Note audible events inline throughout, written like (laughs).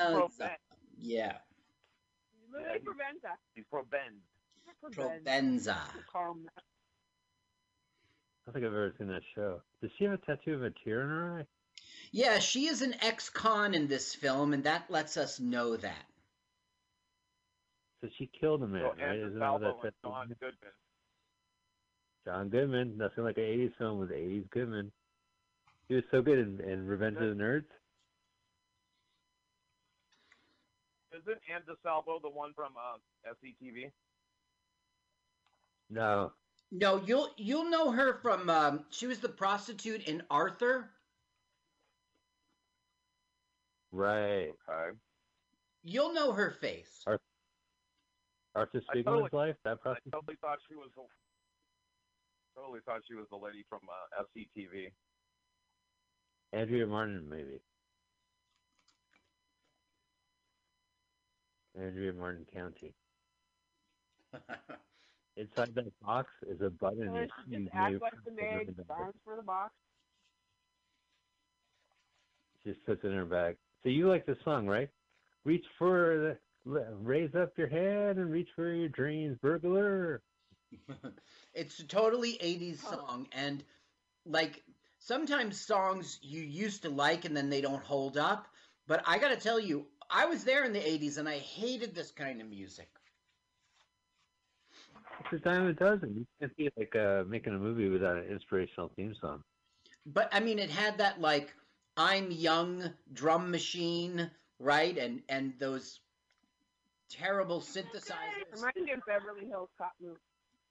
Provenza. Yeah. Louis Yeah, he- Provenza. He's Provence. Provenza. Call. I don't think I've ever seen that show. Does she have a tattoo of a tear in her eye? Yeah, she is an ex-con in this film, and that lets us know that. So she killed a man, So right? Isn't that what Salvo that John? Goodman. John Goodman. Nothing like an 80s film with 80s Goodman. He was so good in, in Revenge of the Nerds. Isn't Ann DeSalvo the one from uh, SCTV? No. No, you'll you'll know her from. Um, she was the prostitute in Arthur. Right. Okay. You'll know her face. Ar- Arthur I Spiegelman's totally- life? That I prostitute? totally thought she was. the- Totally thought she was the lady from uh, SCTV. Andrea Martin, maybe. Andrea Martin County. (laughs) Inside that box is a button. So you- she you just act may like the maid, in the- signs for the box. Just puts it in her bag. So you like the song, right? Reach for the, raise up your head and reach for your dreams, burglar. (laughs) it's a totally 80s song and like sometimes songs you used to like and then they don't hold up but i gotta tell you i was there in the 80s and i hated this kind of music It's a dime a doesn't. You can't be like uh, making a movie without an inspirational theme song. but i mean it had that like i'm young drum machine right and and those terrible synthesizers Reminds me of Beverly Hills Cop movie.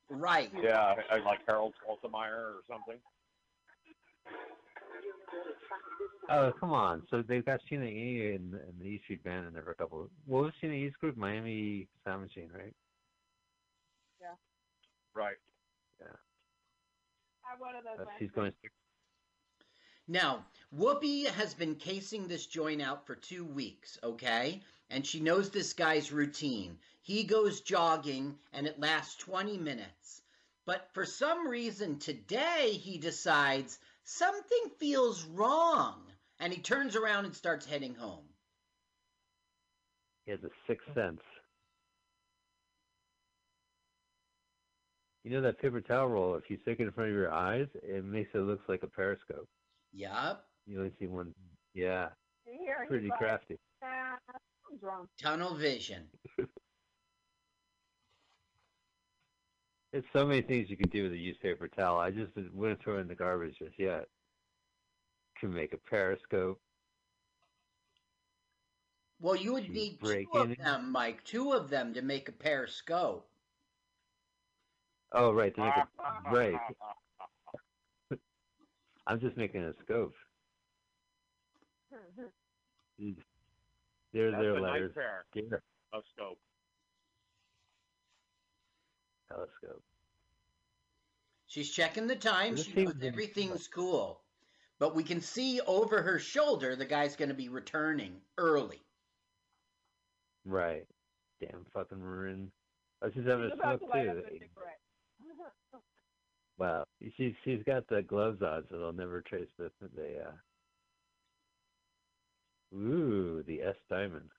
right Yeah, I, I like Harold Faltermeyer or something. Oh, come on. So they've got Sheena E and, and the E Street Band and there for a couple. What was Sheena E's group? Miami Sound Machine, right? Yeah. Right. Yeah. I have one of those. That's, she's going. Now, Whoopi has been casing this joint out for two weeks, okay? And she knows this guy's routine. He goes jogging and it lasts 20 minutes. But for some reason today, he decides something feels wrong. And he turns around and starts heading home. He has a sixth sense. You know that paper towel roll? If you stick it in front of your eyes, it makes it look like a periscope. Yup. You only see one. Yeah, Here, pretty crafty. "Ah, Tunnel vision. (laughs) It's so many things you can do with a used paper towel. I just wouldn't throw it in the garbage just yet. Can make a periscope. Well, you would need two breaking of it. them, Mike. Two of them to make a periscope. Oh, right. To make it right. (laughs) I'm just making a scope. (laughs) There's That's their a letters. nice pair Yeah. of scope. Telescope. She's checking the time. She seems knows everything's cool. But we can see over her shoulder the guy's going to be returning early. Right. Damn fucking maroon. Oh, she's having He's a about smoke to too. a. (laughs) Wow. She's she's got the gloves on, so they'll never trace the the. Uh... Ooh, the S diamond.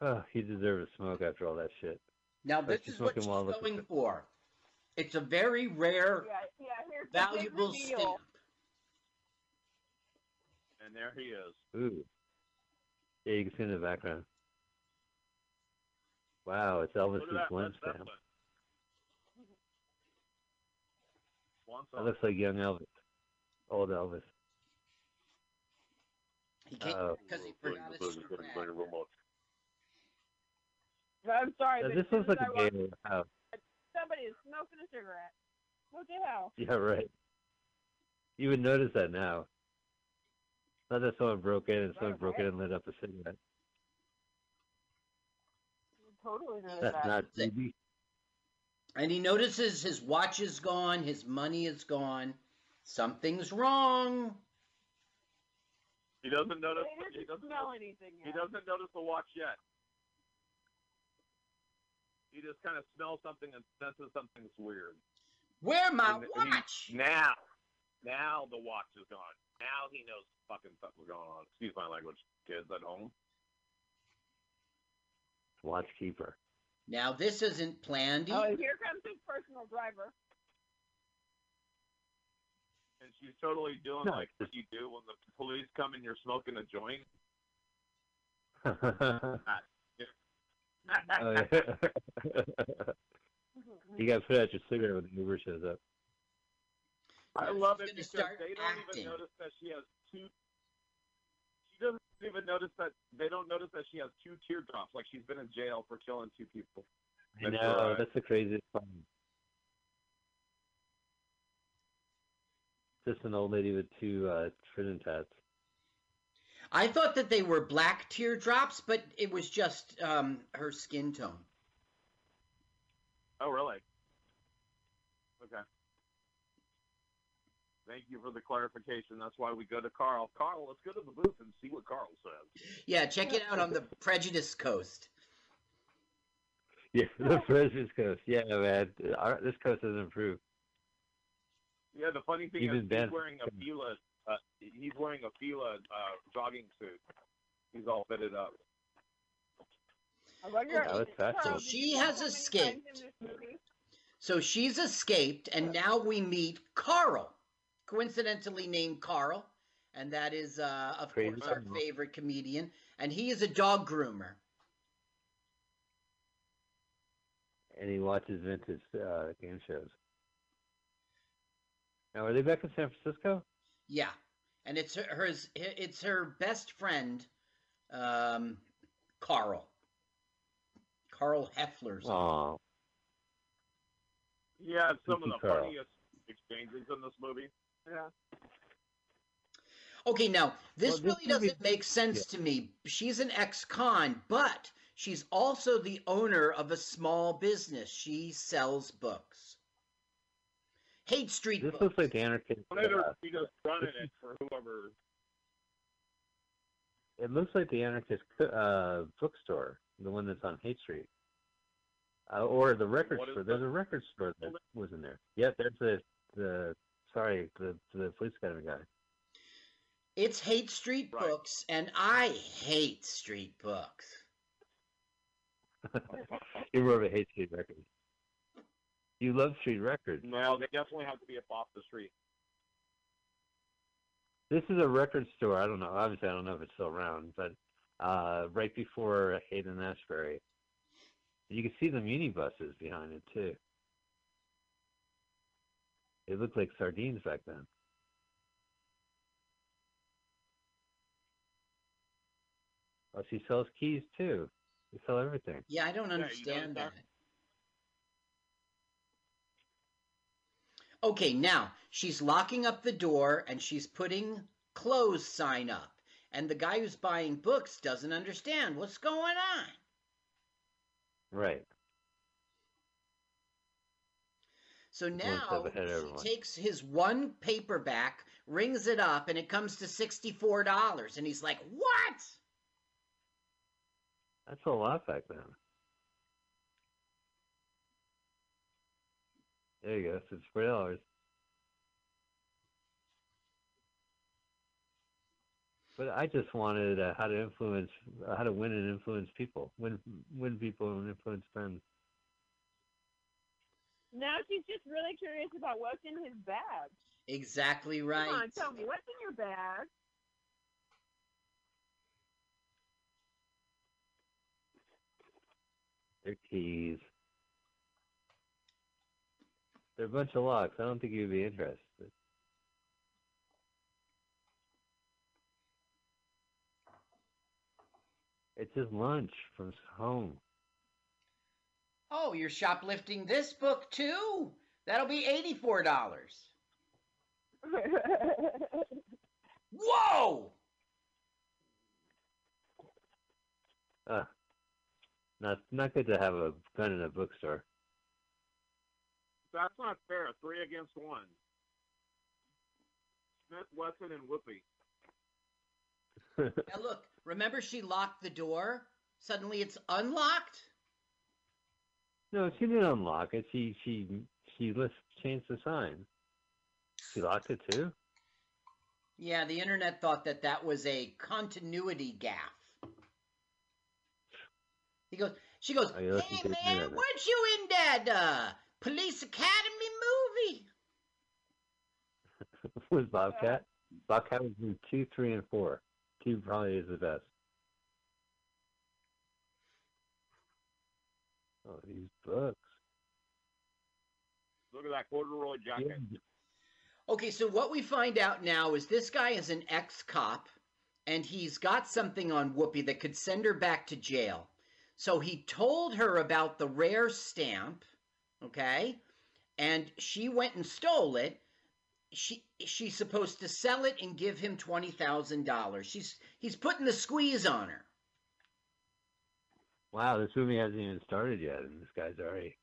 Oh, he deserves a smoke after all that shit. Now, Like this she's is what smoking she's while looking going good. for. It's a very rare, Yeah, yeah. Here's valuable reveal. stamp. And there he is. Ooh. Yeah, you can see in the background. Wow, it's Elvis's Look at that. lens stamp. that's a- Swan That looks like young Elvis. Old Elvis. He can't Oh. because he forgot his cigarette. I'm sorry. Now, but this as looks soon like as a I walked- gay house. Somebody is smoking a cigarette. What the hell? Yeah, right. You would notice that now. Not that someone broke in and someone Right, broke in and lit up a cigarette. You Totally know That's that. not That's. TV. And he notices his watch is gone, his money is gone. Something's wrong. He doesn't notice. He He doesn't doesn't. smell anything He doesn't notice the watch yet. He just kind of smells something and senses something's weird. Where my And he- watch? Now, now the watch is gone. Now he knows fucking something's going on. Excuse my language, kids at home. Watch keeper. Now this isn't planned. oh, either. here comes his personal driver. And she's totally doing No, like what you do when the police come and you're smoking a joint. (laughs) Oh, yeah. (laughs) you got to put out your cigarette when the Uber shows up. I love she's it gonna because start they don't acting. even notice that she has two. She doesn't even notice that they don't notice that she has two teardrops. Like she's been in jail for killing two people. I That's know right. that's the craziest thing. Just an old lady with two uh, prison tats. I thought that they were black teardrops, but it was just um, her skin tone. Oh, really? Okay. Thank you for the clarification. That's why we go to Carl. Carl, let's go to the booth and see what Carl says. Yeah, check it out on the Prejudice Coast. Yeah, the Prejudice Coast. Yeah, man, Our, this coast has improved. Yeah, the funny thing Even is Ben- he's wearing a Fila. Uh, he's wearing a Fila uh, jogging suit. He's all fitted up. I wonder Oh, it's fast. Carl, So she has escaped. times in this movie? So she's escaped, and now we meet Carl, coincidentally named Carl, and that is, uh, of Crazy course, our Carl. favorite comedian, and he is a dog groomer. And he watches vintage uh, game shows. Now, are they back in San Francisco? Yeah, and it's her, hers. It's her best friend, um, Carl. Carl Heffler's. Oh, Yeah, it's some of the Carl. funniest exchanges in this movie. Yeah. Okay, now this Well, this really doesn't movie- make sense to me. She's an ex-con, but she's also the owner of a small business. She sells books. Haight Street this books. looks like the anarchist. Later, Uh, he just running it for whoever. it looks like the anarchist uh, bookstore, the one that's on Haight Street, uh, or the record What is store. the- There's a record store that was in there. Yeah, there's the the sorry the the police academy guy. It's Haight Street Right. books, and I hate street books. You're more of a Haight Street record. You love street records. No, they definitely have to be up off the street. This is a record store. I don't know. Obviously, I don't know if it's still around, but uh, right before Haight and Ashbury, you can see the minibuses behind it too. It looked like sardines back then. Oh, she sells keys too. They sell everything. Yeah, I don't understand notice that. Okay, now she's locking up the door and she's putting close sign up. And the guy who's buying books doesn't understand what's going on. Right. So now he takes his one paperback, rings it up, and it comes to $64. And he's like, What? That's a lot back then. There you go. It's four dollars. But I just wanted uh, how to influence, uh, how to win and influence people, win, win people and influence friends. Now she's just really curious about what's in his bag. Exactly right. Come on, tell me what's in your bag. Their keys. They're a bunch of locks. I don't think you'd be interested. It's his lunch from home. Oh, you're shoplifting this book too? That'll be $84. (laughs) Whoa! Uh, not not good to have a gun in a bookstore. That's not fair. Three against one. Smith, Wesson, and Whoopi. Now look, remember she locked the door? Suddenly it's unlocked? no, she didn't unlock it. She she she list changed the sign. She locked it too. Yeah, the internet thought that that was a continuity gaffe. He goes, she goes, yeah, that's hey man, internet. weren't you in that uh, Police Academy movie? (laughs) was Bobcat. Bobcat was in two, three, and four. Two probably is the best. Oh, these books. Look at that corduroy jacket. Yeah. Okay, so what we find out now is this guy is an ex cop and he's got something on Whoopi that could send her back to jail. So he told her about the rare stamp, okay? And she went and stole it. She she's supposed to sell it and give him $20,000. She's he's putting the squeeze on her. Wow, this movie hasn't even started yet, and this guy's already.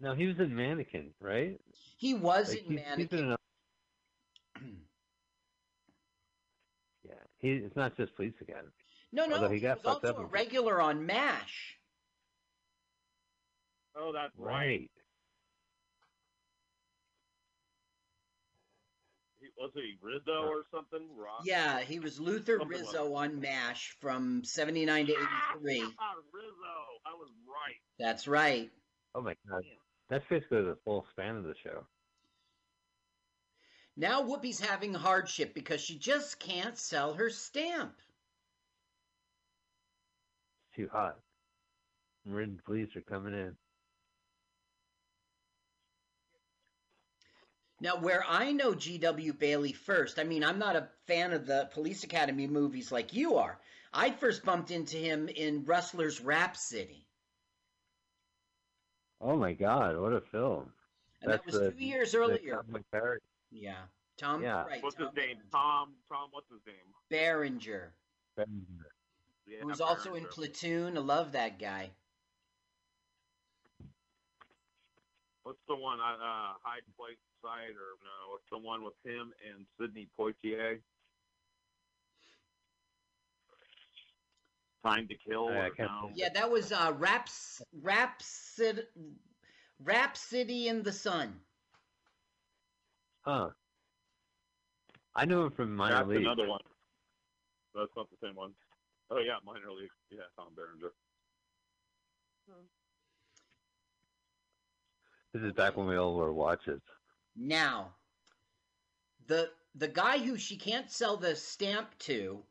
No, he was in Mannequin, right? He was Like, in Mannequin. been in a- yeah, he, it's not just Police Academy. no, no, although he, he got was also up a regular on MASH. Oh, that's right. Right. He, was he Rizzo or something? Rock? Yeah, he was Luther Something like Rizzo on MASH from 79 to 83. (laughs) Ah, Rizzo. I was right. That's right. Oh my god, that's basically the full span of the show. Now Whoopi's having hardship because she just can't sell her stamp. It's too hot. Marin police are coming in. Now, where I know G.W. Bailey first, I mean, I'm not a fan of the Police Academy movies like you are. I first bumped into him in Rustler's Rhapsody. Oh my god, what a film! And that was the- two years earlier. Tom Yeah. Tom, Yeah. right, What's his Tom name? Tom. Tom. What's his name? Berenger, Yeah, who was also in Platoon. I love that guy. What's the one? Uh, uh, Hyde Place Side or no? What's the one with him and Sidney Poitier? Time to Kill. I or no? Yeah, that was uh, Raps, Rhapsody, Rhapsody in the Sun. Huh. I know him from Minor League. That's League. another one. That's not the same one. Oh yeah, minor league. Yeah, Tom Berenger. This is back when we all wore watches. Now, the the guy who she can't sell the stamp to,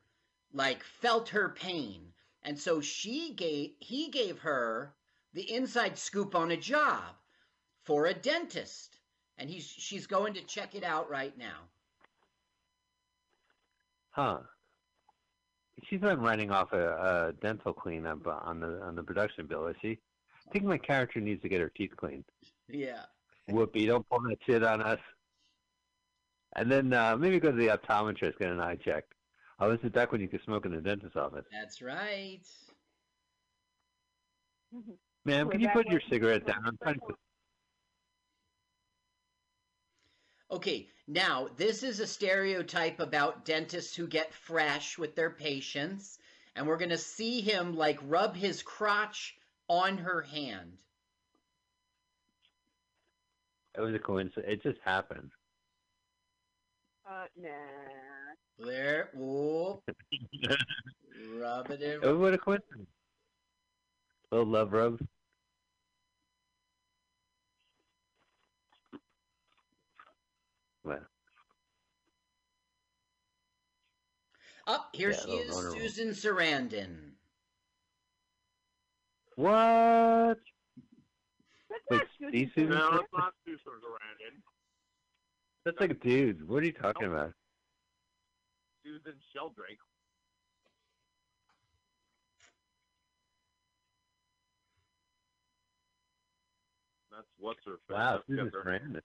like, felt her pain, and so she gave he gave her the inside scoop on a job for a dentist, and he's she's going to check it out right now. Huh. She's not writing off a, a dental cleanup on the on the production bill, is she? I think my character needs to get her teeth cleaned. Yeah. Whoopee, don't pull that shit on us. And then uh, maybe go to the optometrist, get an eye check. Oh, this is back when you could smoke in the dentist's office. That's right. Ma'am, We're can you put your cigarette down? I'm trying to. Okay, now this is a stereotype about dentists who get fresh with their patients, and we're going to see him like rub his crotch on her hand. It was a coincidence. It just happened. Uh, nah. There, whoop, (laughs) rub it in. Oh, what a coincidence. Little love rub. Well, Up here Yeah, she is, vulnerable. Susan Sarandon. what? That's Wait, not Susan these Susan No, it's not Susan Sarandon. That's like a dude. What are you talking about? Susan Sheldrake. That's what's her face. Wow, That's Susan got Sarandon.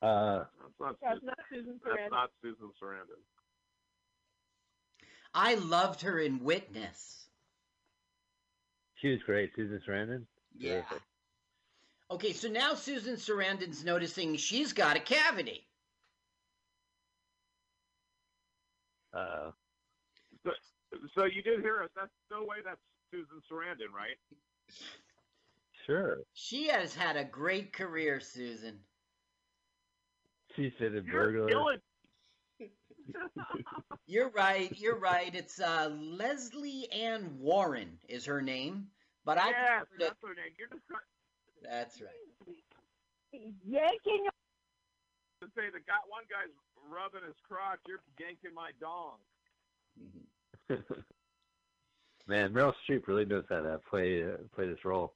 Uh, That's not That's Susan. not Susan That's not Susan Sarandon. I loved her in Witness. she was great. Susan Sarandon. Yeah. Terrific. Okay, so now Susan Sarandon's noticing she's got a cavity. Uh, So, so you did hear us. That's no way. That's Susan Sarandon, right? sure. She has had a great career, Susan. she said a You're burglar. killing. (laughs) (laughs) You're right. You're right. It's uh, Lesley Ann Warren is her name, but I yes, prefer to- that's her name. You're just that's right. Yanking your to say the guy, one guy's rubbing his crotch. You're yanking my dong. Mhm. (laughs) Man, Meryl Streep really knows how to play uh, play this role.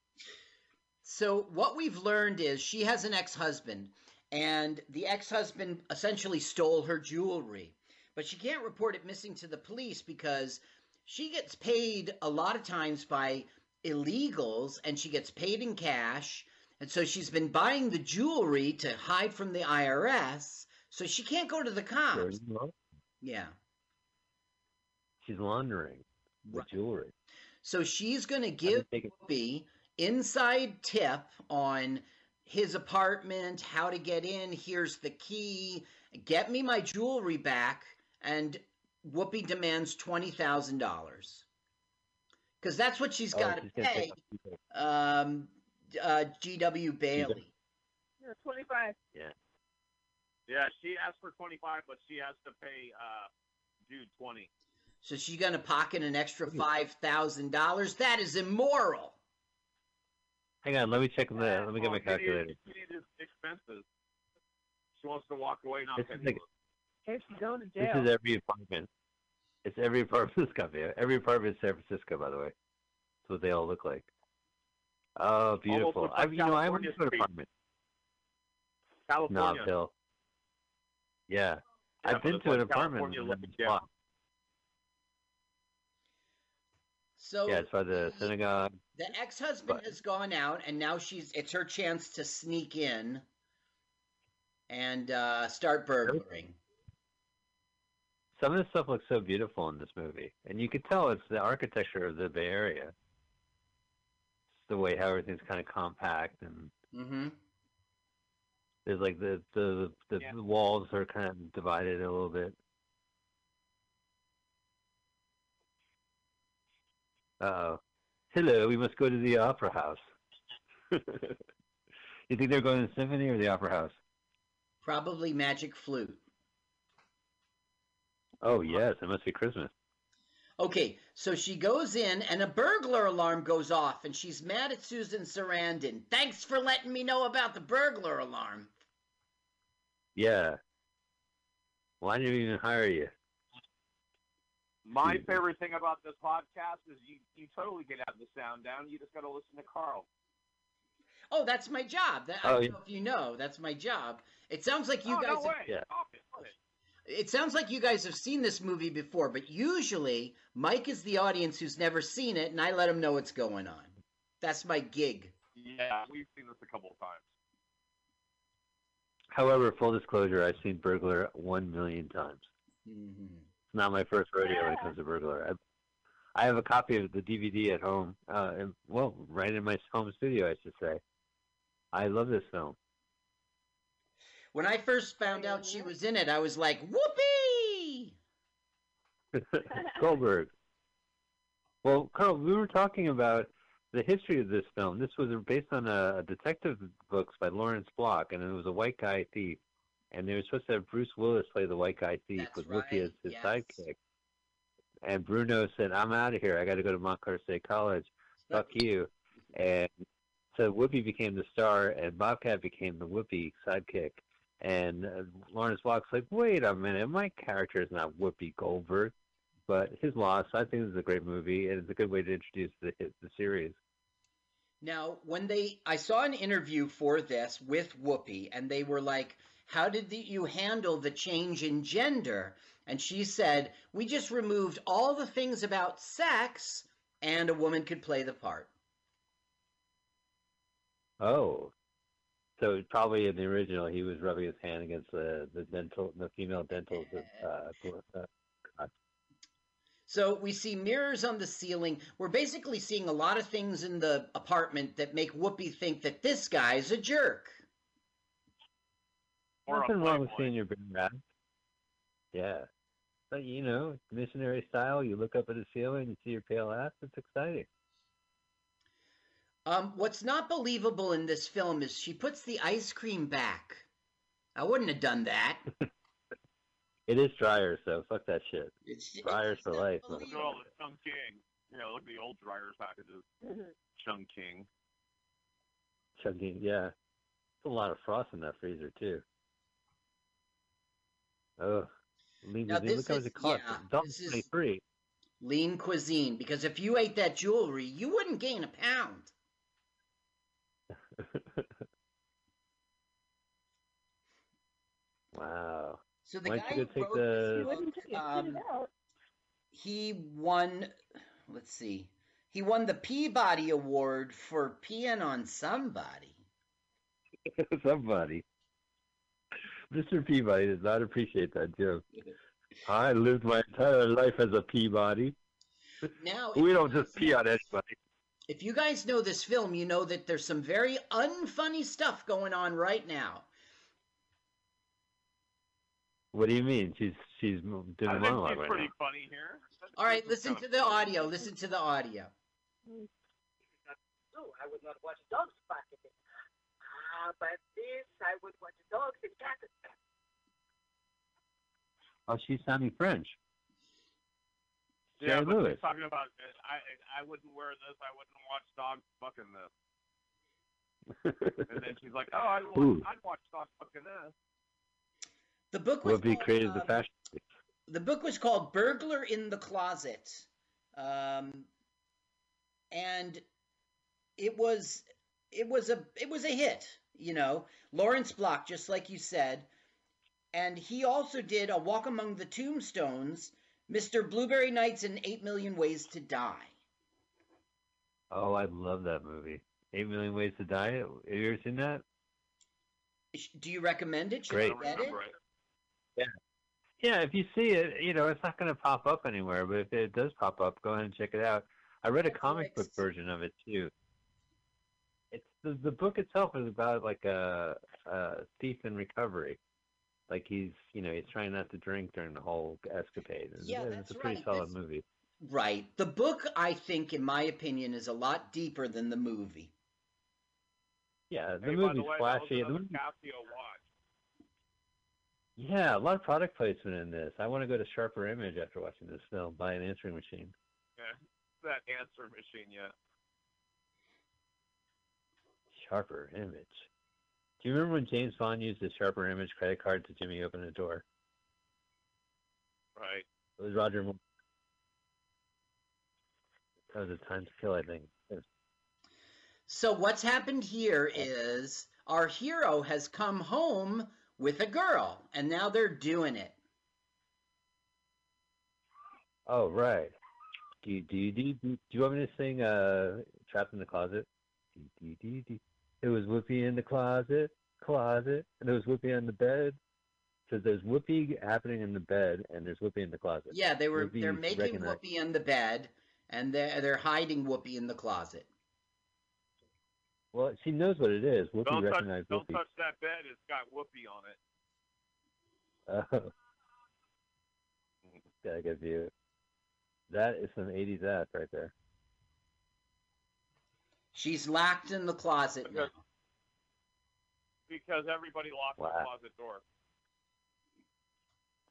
So what we've learned is she has an ex-husband, and the ex-husband essentially stole her jewelry, but she can't report it missing to the police because she gets paid a lot of times by illegals, and she gets paid in cash, and so she's been buying the jewelry to hide from the IRS, so she can't go to the cops. Yeah. She's laundering the Right. jewelry. So she's going to give taking- Whoopi inside tip on his apartment, how to get in, here's the key, get me my jewelry back, and Whoopi demands $20,000. Because that's what she's Oh, got to she's pay take off people. um, uh, G.W. Bailey. You're 25. Yeah, Yeah, she asked for 25, but she has to pay uh, dude 20. So she's going to pocket an extra $5,000. That is immoral. Hang on, let me check the. Let me get my Well, she needed- calculator. She needed expenses. She wants to walk away, not This pay is like- If she's going to jail. This is every apartment. It's every apartment in this company. Every apartment in San Francisco, by the way. That's what they all look like. Oh, beautiful. I, like you know, I went California to an street. apartment. California. Nob Hill. Yeah. Yeah, I've been it's to an apartment. In looking this down. block. So Yeah, it's by the the- synagogue. The ex-husband But- has gone out, and now she's it's her chance to sneak in and uh, start burglaring. Some of this stuff looks so beautiful in this movie, and you could tell it's the architecture of the Bay Area. It's the way how everything's kind of compact, and Mm-hmm. there's like the the the, Yeah. walls are kind of divided a little bit. Uh oh. Hello, we must go to the opera house. (laughs) you think they're going to the symphony or the opera house? Probably magic flute. Oh yes, it must be Christmas. Okay, so she goes in, and a burglar alarm goes off, and she's mad at Susan Sarandon. Thanks for letting me know about the burglar alarm. Yeah. Why did we even hire you? My favorite thing about this podcast is you, you totally get out the sound down. You just got to listen to Carl. Oh, that's my job. That, I Oh, don't yeah. know if you know, that's my job. It sounds like you oh, guys. no have- way. Yeah. Stop it. Stop it. It sounds like you guys have seen this movie before, but usually Mike is the audience who's never seen it, and I let him know what's going on. That's my gig. Yeah, we've seen this a couple of times. However, full disclosure, I've seen Burglar one million times. Mhm. It's not my first rodeo when it comes to Burglar. I, I have a copy of the DVD at home. Uh, and, well, right in my home studio, I should say. I love this film. When I first found out she was in it, I was like, "Whoopee!" (laughs) Goldberg. Well, Carl, we were talking about the history of this film. This was based on a, a detective books by Lawrence Block, and it was a white guy thief. And they were supposed to have Bruce Willis play the white guy thief That's with Whoopi as his yes. sidekick. And Bruno said, "I'm out of here. I got to go to Montclair State College. Fuck you." And so Whoopi became the star, and Bobcat became the Whoopi sidekick. And uh, Lawrence Block's like, "Wait a minute, my character is not Whoopi Goldberg." But his loss. I think this is a great movie, and it's a good way to introduce the the series. Now, when they, I saw an interview for this with Whoopi, and they were like, "How did the, you handle the change in gender?" And she said, "We just removed all the things about sex, and a woman could play the part." Oh, so probably in the original, he was rubbing his hand against the the dental, the female dental. Uh, uh, So we see mirrors on the ceiling. We're basically seeing a lot of things in the apartment that make Whoopi think that this guy's a jerk. Or a nothing wrong with seeing your bare ass. Yeah, but you know, missionary style. You look up at the ceiling, you see your pale ass. It's exciting. Um, what's not believable in this film is she puts the ice cream back. I wouldn't have done that. (laughs) It is Dreyer's, so fuck that shit. It's Dreyer's it's for life. Look at all the Chun King. Yeah, look at the old Dreyer's packages. Chun King. Chugging, yeah. There's a lot of frost in that freezer too. Oh, lean Now, cuisine. this Look how much it costs. yeah, Dollar this is- twenty three. lean cuisine because if you ate that jewelry, you wouldn't gain a pound. (laughs) wow. So the Why guy you who go take wrote the- this book, wouldn't take it um, he won. Let's see. He won the Peabody Award for peeing on somebody. (laughs) Somebody. Mr. Peabody does not appreciate that joke. (laughs) I lived my entire life as a Peabody. Now, We don't just pee on anybody. If you guys know this film, you know that there's some very unfunny stuff going on right now. What do you mean? She's she's doing I a think monologue she's right pretty now. funny here. All right, listen to the audio. Listen to the audio. No, I would not watch dogs barking. Ah, but this I would watch dogs and cats. Oh, she's sounding French. Yeah, Jerry but Lewis. talking about uh, I I wouldn't wear this. I wouldn't watch dogs fucking this. And then she's like, Oh, I'd watch, I'd watch dogs fucking this. The book was Whoopi called, created the um, fashion. the book was called Burglar in the Closet. Um, and it was it was a it was a hit, you know. Lawrence Block, just like you said. And he also did A Walk Among the Tombstones, Mr. Blueberry Nights and Eight Million Ways to Die. Oh, I love that movie. Eight Million Ways to Die. Have you ever seen that? Do you recommend it? Should Great. I it? it. Yeah, if you see it, you know, it's not going to pop up anywhere, but if it does pop up, go ahead and check it out. I read a comic book version of it too. It's the the book itself is about like a, a thief in recovery. Like he's, you know, he's trying not to drink during the whole escapade. And Yeah, it's that's a pretty right. solid That's- movie. Right. The book, I think, in my opinion, is a lot deeper than the movie. Yeah, the Hey, by movie's the way, flashy. The movie- Casio watch. yeah, a lot of product placement in this. I want to go to Sharper Image after watching this film. Buy an answering machine. Yeah, that answer machine. Yeah. Sharper Image. Do you remember when James Bond used his Sharper Image credit card to Jimmy open the door? Right. It was Roger Moore. That was a time to kill, I think. So what's happened here is our hero has come home with a girl, and now they're doing it. Oh, right. Do you, do you, do you, do you want me to sing uh, Trapped in the Closet? Dee, dee, dee, dee. It was Whoopi in the closet, closet, and there was Whoopi on the bed. So there's Whoopi happening in the bed, and there's Whoopi in the closet. Yeah, they were Whoopi they're making recognized- Whoopi in the bed, and they're they're hiding Whoopi in the closet. Well, she knows what it is. Whoopi Don't touch, recognized don't touch that bed. It's got whoopee on it. Oh. (laughs) Gotta get view. That is some 80s ass right there. She's locked in the closet now. Because- Because everybody locked the closet door.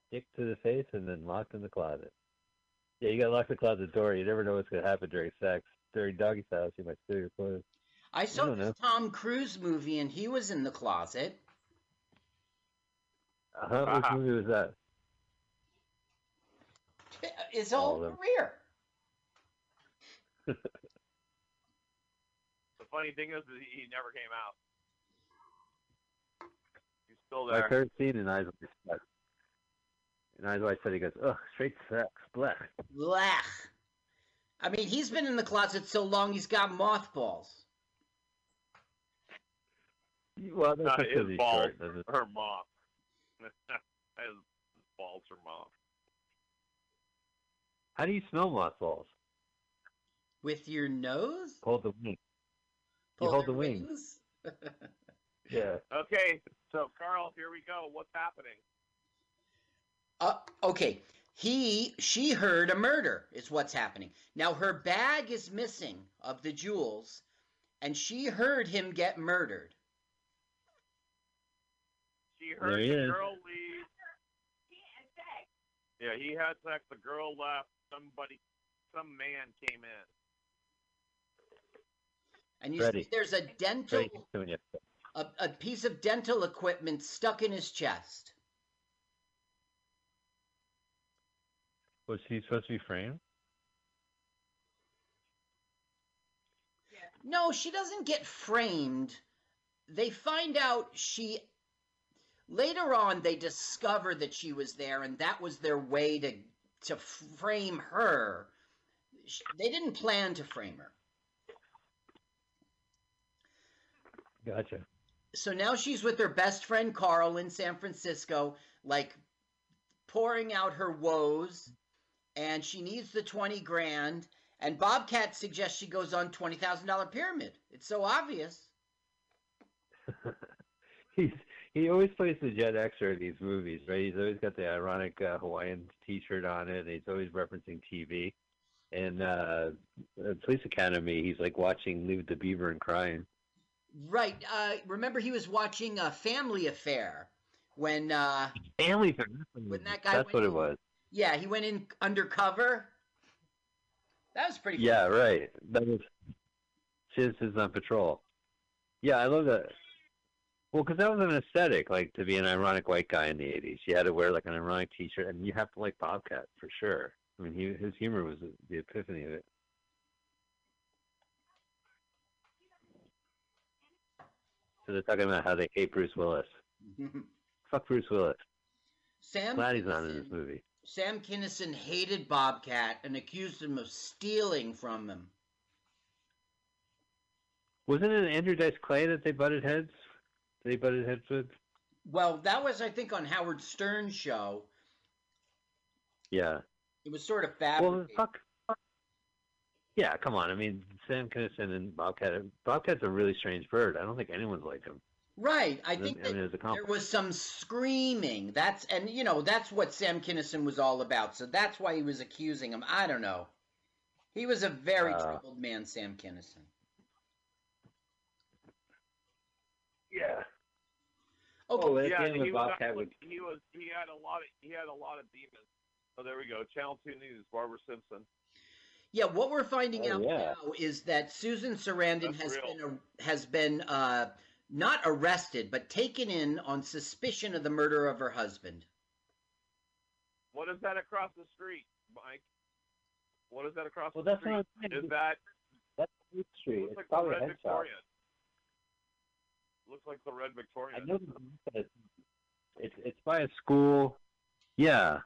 Stick to the face and then locked in the closet. Yeah, you gotta lock the closet door. You never know what's gonna happen during sex. During doggy style, she might steal your clothes. I saw don't this know. Tom Cruise movie, and he was in the closet. Uh huh. Which movie was that? His whole career. (laughs) The funny thing is, that he he never came out. He's still My there. favorite scene in Eyes Wide Shut. In Eyes Wide Shut, he goes, "Ugh, straight sex, blech." Blech. I mean, he's been in the closet so long he's got mothballs. Well, that's Not his he's balls. short. doesn't it? Her mom. (laughs) his balls are mom. How do you smell mothballs? With your nose? Hold the wing. Pull hold the wings. (laughs) Yeah. Okay, so Carl, here we go. What's happening? Uh, okay. He, she heard a murder, is what's happening. Now, her bag is missing of the jewels, and she heard him get murdered. she There heard he the is. girl leave. Yeah, he had sex. The girl left. Somebody, some man came in. And you Freddie. see there's a dental, Freddie keeps doing it. a, a piece of dental equipment stuck in his chest. Was he supposed to be framed? No, she doesn't get framed. They find out she. Later on, they discover that she was there, and that was their way to to frame her. Sh- They didn't plan to frame her. Gotcha. So now she's with her best friend Carl in San Francisco, like pouring out her woes, and she needs the 20 grand. And Bobcat suggests she goes on $20,000 pyramid. It's so obvious. (laughs) He's he always plays the Gen Xer in these movies, right? He's always got the ironic uh, Hawaiian T-shirt on it. And he's always referencing TV. And uh, Police Academy, he's like watching Leave the Beaver and crying. Right. Uh, remember, he was watching a Family Affair when, uh, Family Fair. When that guy That's went what it was. yeah, he went in undercover. That was pretty. Yeah, right. That was Citizens on Patrol. Yeah, I love that. Well, because that was an aesthetic, like to be an ironic white guy in the '80s. You had to wear like an ironic T-shirt, and you have to like Bobcat for sure. I mean, he, his humor was the, the epiphany of it. So they're talking about how they hate Bruce Willis. (laughs) Fuck Bruce Willis. Sam. Glad he's not in this movie. Sam Kinison hated Bobcat and accused him of stealing from him. Wasn't it Andrew Dice Clay that they butted heads? They butted heads with. Well, that was, I think, on Howard Stern's show. Yeah. It was sort of Well, fabricated. fuck. fuck. Yeah, come on. I mean, Sam Kinison and Bobcat. Bobcat's a really strange bird. I don't think anyone's like him. right. I I think mean, that there was some screaming. That's and you know that's what Sam Kinison was all about. So that's why he was accusing him. I don't know. He was a very Uh, troubled man, Sam Kinison. Yeah. Okay. Oh, yeah, the end and of he was, Bobcat actually- he was he had a lot of he had a lot of demons. Oh, there we go. Channel Two News. Barbara Simpson. Yeah, what we're finding Oh, out yeah. now is that Susan Sarandon That's has real. been a, has been uh, not arrested, but taken in on suspicion of the murder of her husband. What is that across the street, Mike? What is that across Well, the that's street? what Is that That's Fleet Street. looks It's like the probably a Red Victoria. shop. Looks like the Red Victorian. I know that it's it's by a school. Yeah,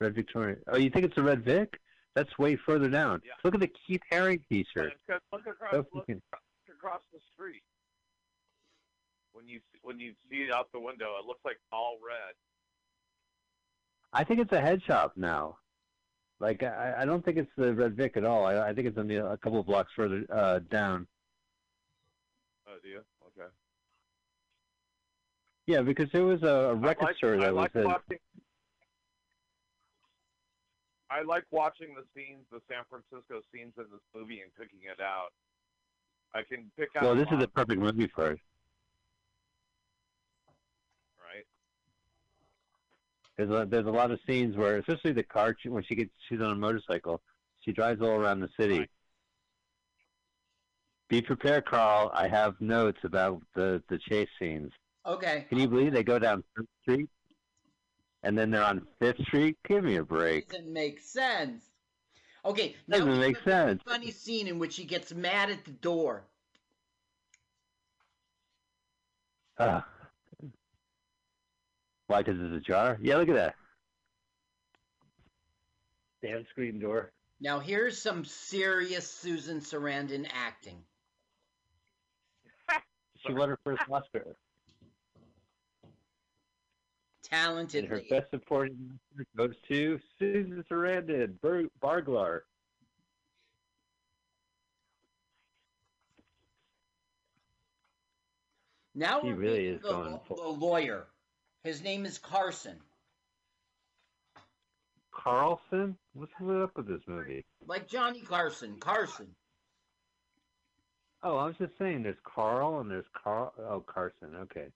Red Victoria. Oh, you think it's the Red Vic? That's way further down. Yeah. Look at the Keith Haring T-shirt. look across, look across the street. When you when you see it out the window, it looks like all red. I think it's a head shop now. Like I, I don't think it's the Red Vic at all. I, I think it's only a couple of blocks further uh, down. Oh, do you? Okay. Yeah, because there was a, record I store I that was. like a- watching. I like watching the scenes, the San Francisco scenes in this movie and picking it out. I can pick out. well, a this is lot, the perfect movie for it. right. There's a, there's a lot of scenes where, especially the car when she gets she's on a motorcycle, she drives all around the city. Right. Be prepared, Carl. I have notes about the the chase scenes. Okay. Can you believe they go down Third Street, and then they're on Fifth Street? Give me a break. Doesn't make sense. Okay, now Doesn't make a sense. Funny scene in which he gets mad at the door. Ah. Why? Because it's ajar? Yeah, look at that. Damn screen door. Now here's some serious Susan Sarandon acting. (laughs) She won her first Oscar. Talented. And her best supporting goes to Susan Sarandon, Bar- Barglar. Now He really is the, going the lawyer. His name is Carson. Carlson? What's up with this movie? Like Johnny Carson. Carson. Oh, I was just saying there's Carl and there's Carl. Oh, Carson. Okay.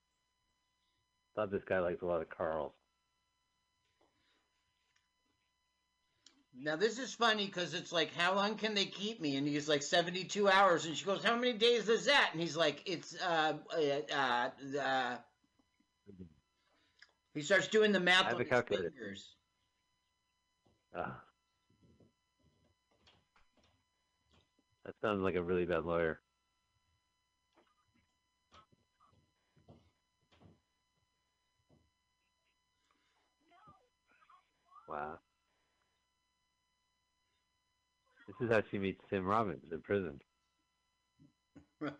Thought this guy liked a lot of Carls. Now this is funny because it's like, how long can they keep me? And he's like, seventy-two hours. And she goes, how many days is that? And he's like, it's uh uh uh. uh he starts doing the math on his calculator. fingers. Ah. That sounds like a really bad lawyer. Wow. This is how she meets Tim Robbins in prison. (laughs) Jeez.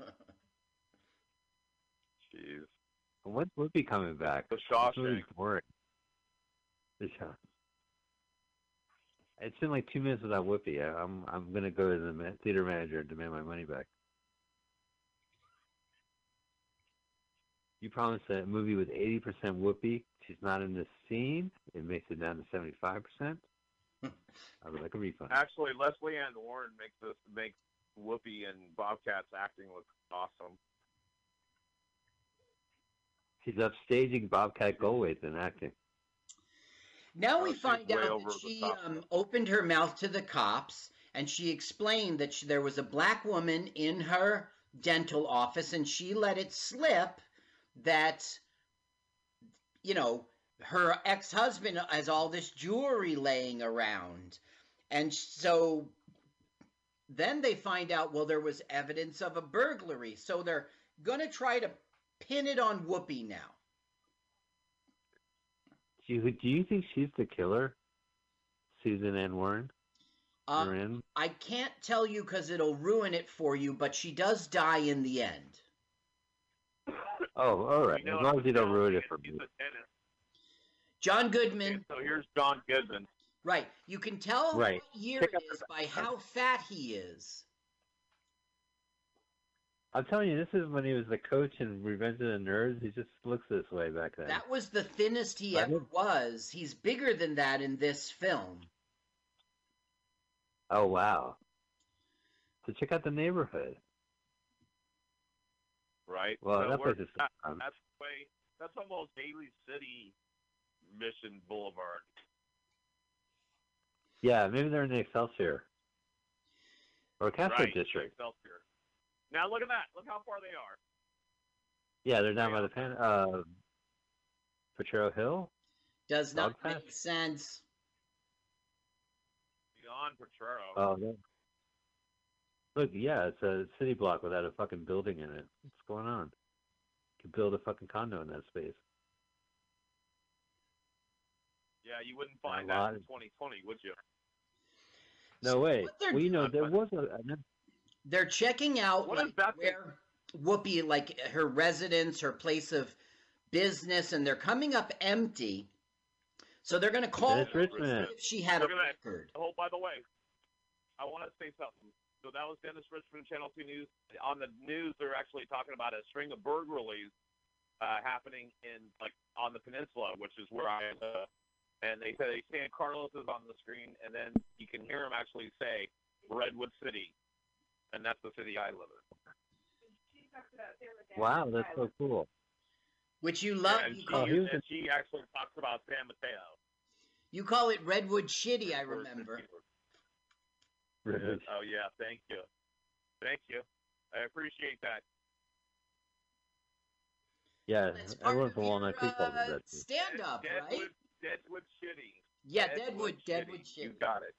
When would be coming back? The Shawshank. boring. The Shaw- It's been like two minutes without Whoopi. I- I'm I'm gonna go to the theater manager and demand my money back. You promised a movie with 80% Whoopi. She's not in this scene. It makes it down to 75%. I would like a refund. Actually, Lesley Ann Warren makes this makes Whoopi and Bobcat's acting look awesome. She's upstaging Bobcat Goldthwait in acting. Now Oh, we she's find out that she um, opened her mouth to the cops and she explained that she, there was a black woman in her dental office and she let it slip that, you know, her ex husband has all this jewelry laying around. And so then they find out, well, there was evidence of a burglary. So they're going to try to pin it on Whoopi now. Do you, do you think she's the killer? Susan Ann Warren? Um, I can't tell you because it'll ruin it for you, but she does die in the end. Oh, all right. You know, as long as you don't ruin it for me. a dentist. John Okay, Goodman, so here's John Goodman. right? You can tell Right. what year Pick it up is by how fat he is. I'm telling you, this is when he was the coach in Revenge of the Nerds. He just looks this way back then. That was the thinnest he I ever was. He's bigger than that in this film. Oh wow! So check out the neighborhood. Right? Well, so that place is that- fun. that's way that's almost Daly City Mission Boulevard. Yeah, maybe they're in the Excelsior or Castro right, District. Excelsior. Now look at that. Look how far they are. Yeah, they're down by the pan. Uh, Potrero Hill. Does not Dog make sense. Beyond Potrero. Oh, yeah. Look, yeah, it's a city block without a fucking building in it. What's going on? You could build a fucking condo in that space. yeah, you wouldn't find that in 2020, would you? No So way. what they're Well, you know, there was a. They're checking out What is like, that thing? where Whoopi, like her residence, her place of business, and they're coming up empty. So they're going to call Dennis her Richmond. if she had a Look at that. record. Oh, by the way, I want to say something. So that was Dennis Richmond, Channel 2 News. On the news, they're actually talking about a string of burglaries uh, happening in like on the peninsula, which is where I live. And they say San Carlos is on the screen, and then you can hear him actually say Redwood City, and that's the city I live in. Wow, that's so cool. Which you love. and, she, call, he and she actually talks about San Mateo. you call it Redwood Shitty, I remember. Yes. Oh yeah, thank you, thank you. I appreciate that. Yeah, That's part everyone of from Walnut your Creek uh, that. stand up, Deadwood, right? Deadwood Shitty. Yeah, Deadwood, Deadwood Shitty. You got it.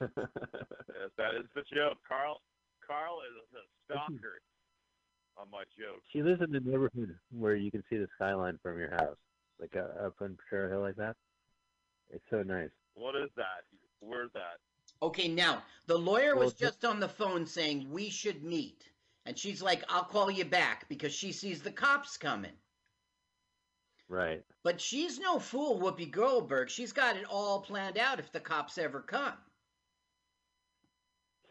Yes, (laughs) that is the joke. Carl, Carl is a stalker on my joke. she lives in the neighborhood where you can see the skyline from your house, like uh, up on Potrero Hill, like that. It's so nice. What is that? Where's that? Okay, now the lawyer was just on the phone saying we should meet, and she's like, "I'll call you back" because she sees the cops coming. Right. But she's no fool, Whoopi Goldberg. She's got it all planned out if the cops ever come.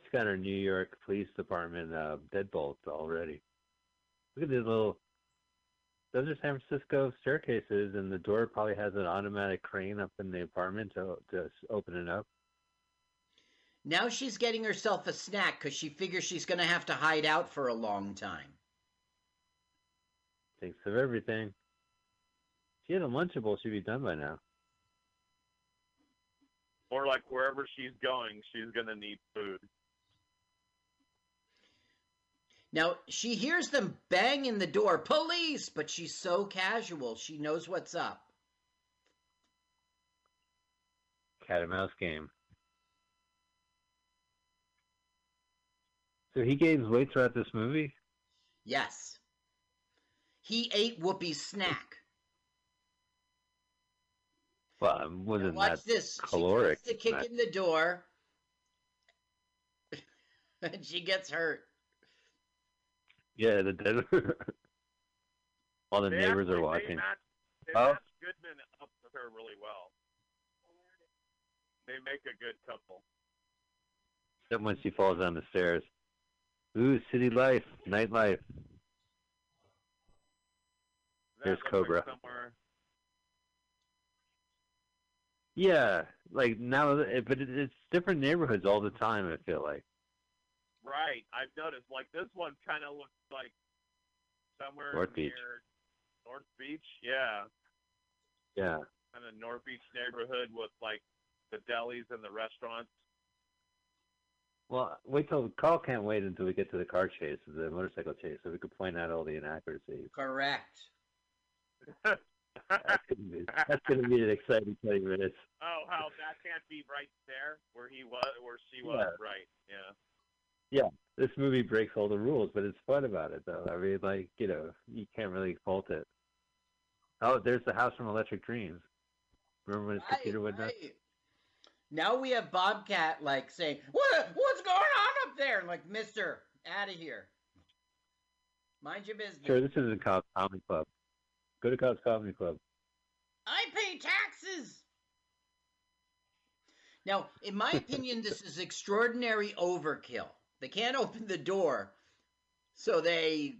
She's got her New York Police Department uh, deadbolts already. Look at these little. Those are San Francisco staircases, and the door probably has an automatic crane up in the apartment to to open it up. Now she's getting herself a snack because she figures she's going to have to hide out for a long time. Thinks of everything. She had a Lunchable she'd be done by now. Or like wherever she's going, she's gonna need food. Now she hears them banging the door, police, but she's so casual. She knows what's up. Cat and mouse game. So he gains weight throughout this movie? Yes. He ate Whoopi's snack. Well, wasn't watch that this. caloric. She tries to kick snack. in the door, and (laughs) she gets hurt. Yeah, the dead. (laughs) All the They neighbors actually- are watching. They match, they Oh. match Goodman up with her really well. They make a good couple. Except when she falls down the stairs. Ooh, city life, nightlife. That Here's Cobra. Like. Yeah, like now, eh, but it's different neighborhoods all the time. I feel like. Right. I've noticed. Like this one kind of looks like somewhere North Beach. North Beach. Yeah. Yeah. Kind of North Beach neighborhood with like the delis and the restaurants. Well, wait till Carl can't wait until we get to the car chase, the motorcycle chase, so we could point out all the inaccuracies. Correct. (laughs) That's gonna be, that's gonna be an exciting twenty minutes. Oh, how that can't be right there where he was, where she was. Yeah. Right. Yeah. Yeah, this movie breaks all the rules, but it's fun about it, though. I mean, like you know, you can't really fault it. Oh, there's the house from Electric Dreams. Remember when his Right, computer went nuts? Right. Now we have Bobcat like saying, "What? What's going on up there?" Like, Mister, out of here. Mind your business. Sure, this isn't Cops Comedy Club. Go to Cops Comedy Club. I pay taxes. Now, in my (laughs) opinion, this is extraordinary overkill. They can't open the door, so they,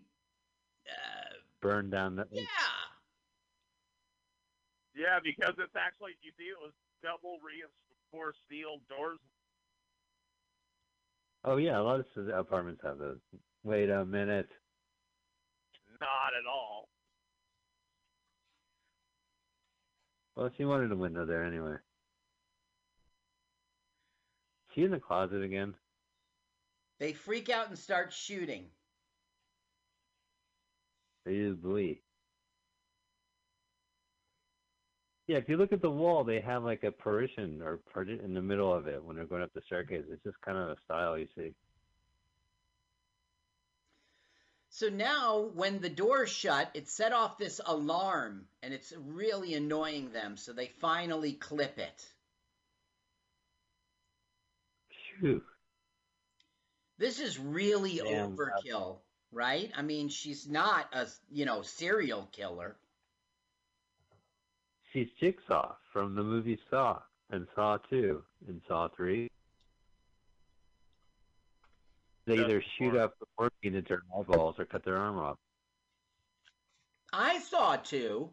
uh, Burn down the. yeah, Yeah, because it's actually you see it was double reinforced steel doors. Oh yeah, a lot of apartments have those. Wait a minute. Not at all. Well, she wanted a window there anyway. She in the closet again? they freak out and start shooting. Easily. Yeah, if you look at the wall, they have like a partition or in the middle of it when they're going up the staircase. It's just kind of a style you see. So now, when the door's shut, it set off this alarm, and it's really annoying them. So they finally clip it. Phew. This is really Damn, uh, overkill, right? I mean, she's not a you know serial killer. She's Jigsaw from the movie Saw and Saw 2 and Saw 3. They That's either shoot smart. up the morphine into their eyeballs or cut their arm off. I saw two.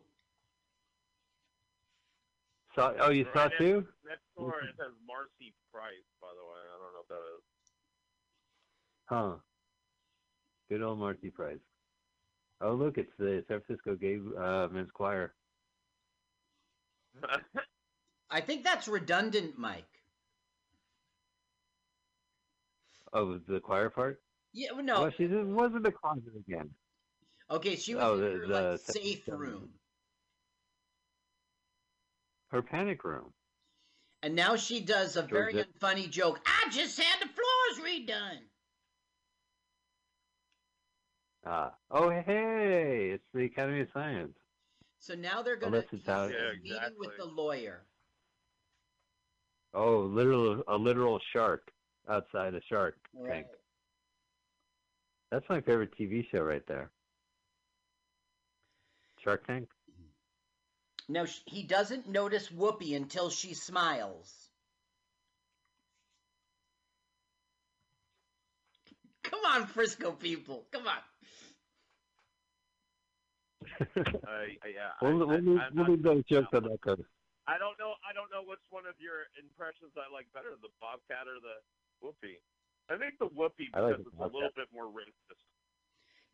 Saw, oh, you saw Right, and- too? Next door it says Marcy Price, by the way. I don't know if that is. Huh. Good old Marcy Price. Oh, look, it's the San Francisco Gay uh, Men's Choir. I think that's redundant, Mike. Oh, the choir part? Yeah, no. Well, she didn't, wasn't the closet again. Okay, she was Oh, in the- her the like safe room, Her panic room. and now she does a very Georgia- funny joke. I just had the floors redone. Ah. Oh, hey, it's the Academy of Science. So now they're gonna Unless it's he's out- Yeah, meeting with the lawyer. Oh, literal a literal shark outside a shark Right. tank. That's my favorite TV show right there. Shark Tank. Now sh- he doesn't notice Whoopi until she smiles. Come on, Frisco people. Come on. Uh, yeah. I, we'll I, we'll, leave- I'm we'll not- leave on that coast. I don't know. I don't know which one of your impressions I like better, the Bobcat or the Whoopi. I think the Whoopi I like because the it's a little bit more racist.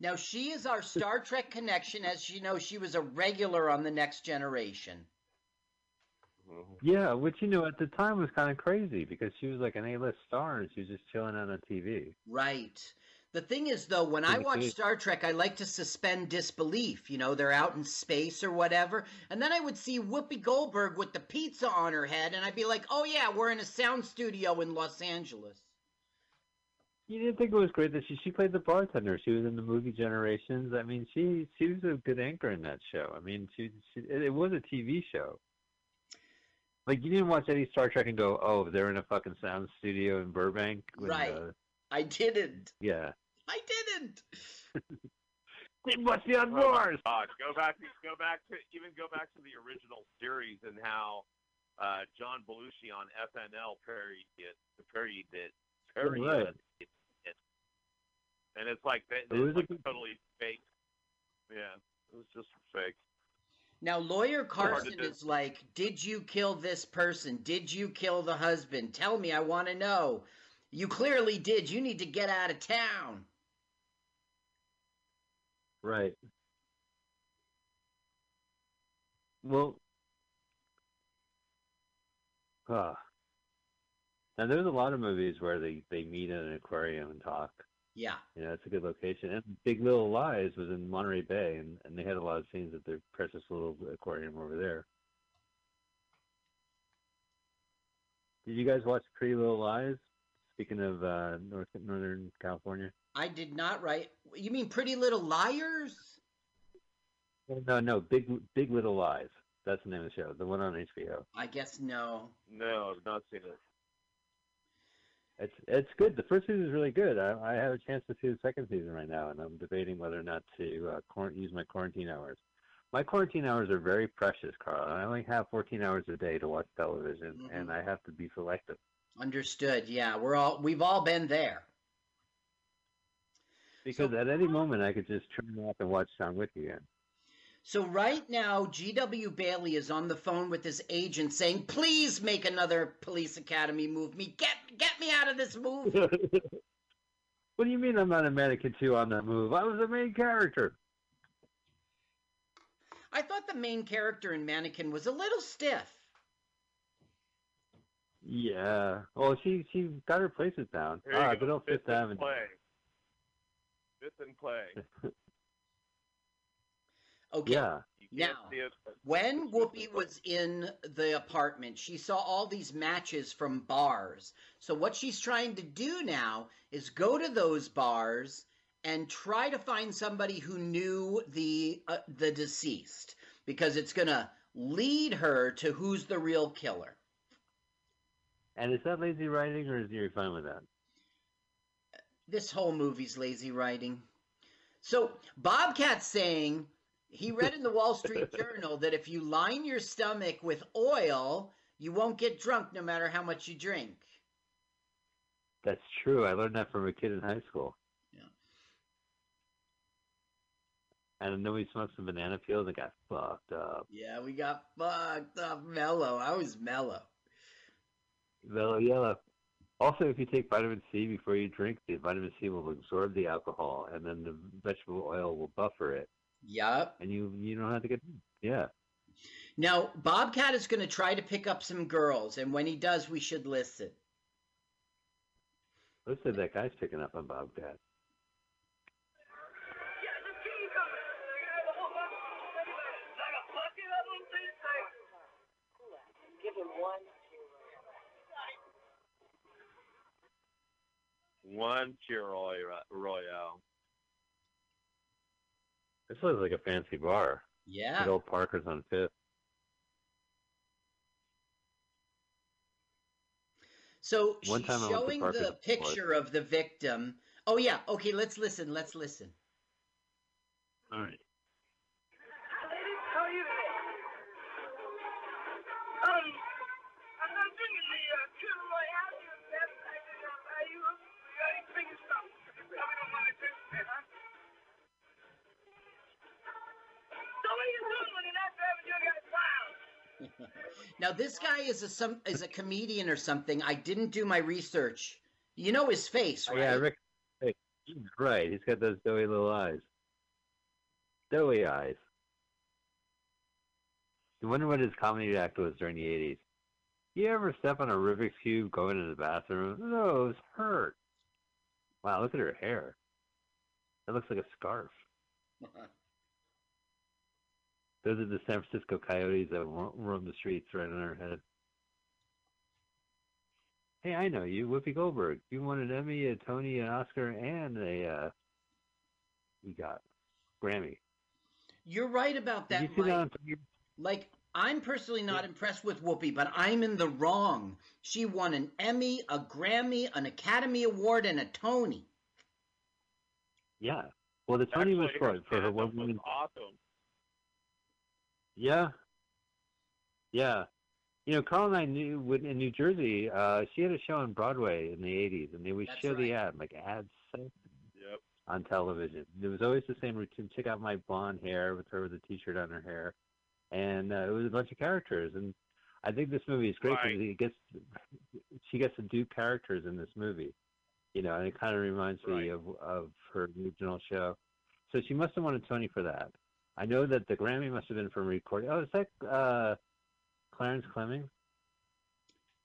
Now she is our Star Trek connection, as you know, she was a regular on the Next Generation. Yeah, which you know at the time was kind of crazy because she was like an A-list star and she was just chilling on a TV. Right. The thing is, though, when I watch. Star Trek, I like to suspend disbelief. You know, they're out in space or whatever. And then I would see Whoopi Goldberg with the pizza on her head, and I'd be like, oh, yeah, we're in a sound studio in Los Angeles. You didn't think it was great that she she played the bartender. She was in the movie Generations. I mean, she she was a good anchor in that show. I mean, she, she it, was a TV show. Like you didn't watch any Star Trek and go, "Oh, they're in a fucking sound studio in Burbank." when, Right. uh, I didn't. yeah. I didn't. (laughs) They must be on Oh my Mars. God, go back, go back to even go back to the original series and how uh, John Belushi on SNL parodied it, parodied it, parodied Right. it, it. and it's like that, It was it's a like totally fake. Yeah, it was just fake. Now, Lawyer Carson is like, Did you kill this person? Did you kill the husband? Tell me, I want to know. You clearly did. You need to get out of town. Right. Well, ah. Now there's a lot of movies where they they meet in an aquarium and talk. Yeah. You know, it's a good location. And Big Little Lies was in Monterey Bay, and, and they had a lot of scenes at their precious little aquarium over there. Did you guys watch Pretty Little Lies? Speaking of uh, North Northern California. I did not write. You mean Pretty Little Liars? No, no, Big Big Little Lies. That's the name of the show. The one on HBO. I guess no. No, I've not seen it. It's it's good. The first season is really good. I, I have a chance to see the second season right now, and I'm debating whether or not to uh, quar- use my quarantine hours. My quarantine hours are very precious, Carl. I only have 14 hours a day to watch television, Mhm. and I have to be selective. Understood. Yeah, we're all we've all been there. Because at any moment, I could just turn off and watch John Wick again. So right now, G.W. Bailey is on the phone with his agent saying, "Please make another Police Academy movie. Get get me out of this movie." (laughs) what do you mean I'm not a mannequin too on that move? I was the main character. I thought the main character in Mannequin was a little stiff. Yeah. Well, she she got her places down. Here you Ah, go. good old Fifth Fifth and Avenue. Play. Fifth and play. (laughs) Okay. Yeah. Now, see it, but- When Whoopi was in the apartment, she saw all these matches from bars. So what she's trying to do now is go to those bars and try to find somebody who knew the uh, the deceased because it's going to lead her to who's the real killer. And is that lazy writing, or is you fine with that? This whole movie's lazy writing. So Bobcat's saying he read in the Wall Street (laughs) Journal that if you line your stomach with oil, you won't get drunk no matter how much you drink. That's true. I learned that from a kid in high school. Yeah. And then we smoked some banana peels and got fucked up. Yeah, we got fucked up mellow. I was mellow. Mellow yellow. Also, if you take vitamin C before you drink, the vitamin C will absorb the alcohol, and then the vegetable oil will buffer it, Yup. and you you don't have to get yeah. Now, Bobcat is going to try to pick up some girls, and when he does, we should listen. Let's say that guy's picking up on Bobcat. One pure roy- royale. This looks like a fancy bar. Yeah. Good old Parker's on Fifth. So One she's time I went to showing Parker's the picture of the victim. Oh yeah. Okay, let's listen. Let's listen. All right. Now this guy is a some is a comedian or something. I didn't do my research. You know his face, Oh, right? yeah, Rick. Hey, Right, he's got those doughy little eyes. Doughy eyes. You wonder what his comedy act was during the 80s. You ever step on a Rubik's Cube going to the bathroom? No, Those hurt. Wow, look at her hair. That looks like a scarf. (laughs) Those are the San Francisco Coyotes that ro- roam the streets right on our head. Hey, I know you, Whoopi Goldberg. You won an Emmy, a Tony, an Oscar, and a uh, you got Grammy. You're right about that, you see that Mike. Like, I'm personally not impressed with Whoopi, but I'm in the wrong. She won an Emmy, a Grammy, an Academy Award, and a Tony. Yeah. Well, the Tony was for her for her one was woman. awesome. Yeah. Yeah. You know, Carl and I knew when- in New Jersey. Uh, she had a show on Broadway in the '80s, and they would That's show the right. ad like ads Yep. on television. It was always the same routine. Check out my blonde hair with her with a T-shirt on her hair, and uh, it was a bunch of characters. And I think this movie is great because Right. it gets she gets to do characters in this movie. You know, and it kind of reminds me of of her original show. So she must have won a Tony for that. I know that the Grammy must have been for recording. Oh, is that uh, Clarence Clemons?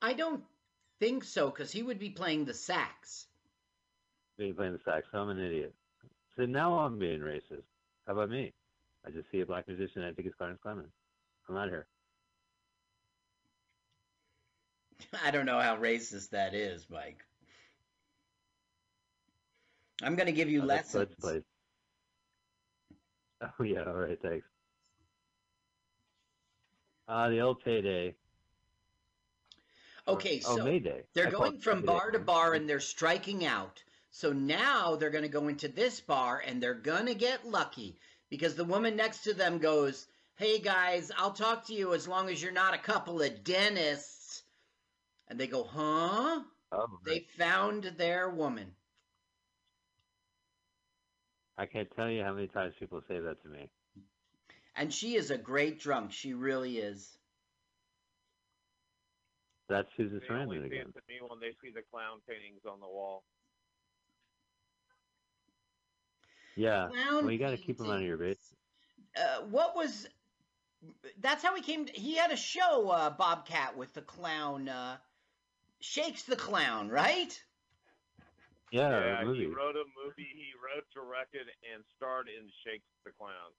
I don't think so, because he would be playing the sax. Being playing the sax. So I'm an idiot. So now I'm being racist. How about me? I just see a black musician. and I think it's Clarence Clemons. I'm out here. (laughs) I don't know how racist that is, Mike. I'm going to give you Oh, lessons. (laughs) Oh yeah, all right, thanks. Uh, the old payday. Okay, oh, so Mayday. they're I going from Mayday. bar to bar and they're striking out. So now they're going to go into this bar and they're going to get lucky because the woman next to them goes, Hey guys, I'll talk to you as long as you're not a couple of dentists. And they go, Huh? Oh, They found their woman. I can't tell you how many times people say that to me. And she is a great drunk. She really is. That's Susan They only Sarandon see again. it to me when they see the clown paintings on the wall. Yeah. Clown Well, you got to keep them out of your base. Uh, what was. That's how he came. he had a show, uh, Bobcat, with the clown. Uh, Shakes the Clown, right? Yeah, yeah, a movie. he wrote a movie. He wrote, directed, and starred in Shakes the Clown.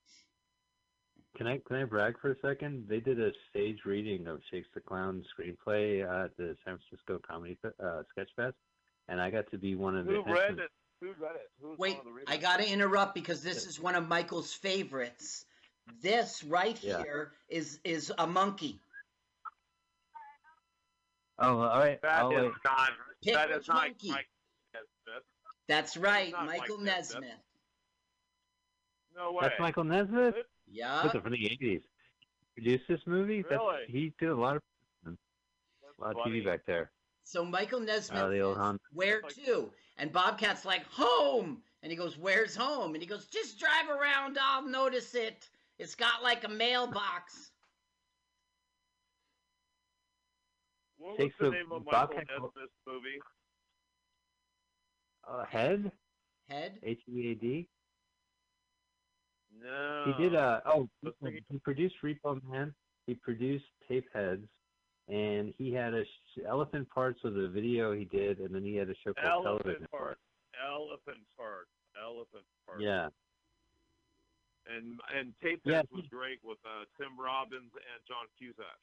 Can I can I brag for a second? They did a stage reading of Shakes the Clown screenplay at the San Francisco Comedy uh, Sketch Fest, and I got to be one of the. Who read it? Who read it? Who's Wait, the? I got to interrupt because this is one of Michael's favorites. This right Yeah. here is is a monkey. Oh, all right. That I'll is wait. not. Pick that not monkey. Mike Nesmith. That's right, not Michael Mike Nesmith. Nesmith. No way. That's Michael Nesmith. Yeah. What's it from the eighties? Produced this movie. That's, Really? he did a lot of That's a lot of. TV back there. So Michael Nesmith Oh, the old says, "Where Like- to?" And Bobcat's like, "Home." And he goes, "Where's home?" And he goes, "Just drive around. I'll notice it. It's got like a mailbox." What was Takes the the name of Michael Bobcat- Nesmith's movie? Uh, Head. Head. H E A D. No. He did. Uh, oh, Let's think it- he produced Repo Man. He produced Tape Heads, and he had a sh- Elephant Parts was a video he did, and then he had a show called Television Elephant Part. Elephant Part. Elephant Part. Yeah. And and Tape Yeah, Heads was great with uh, Tim Robbins and John Cusack.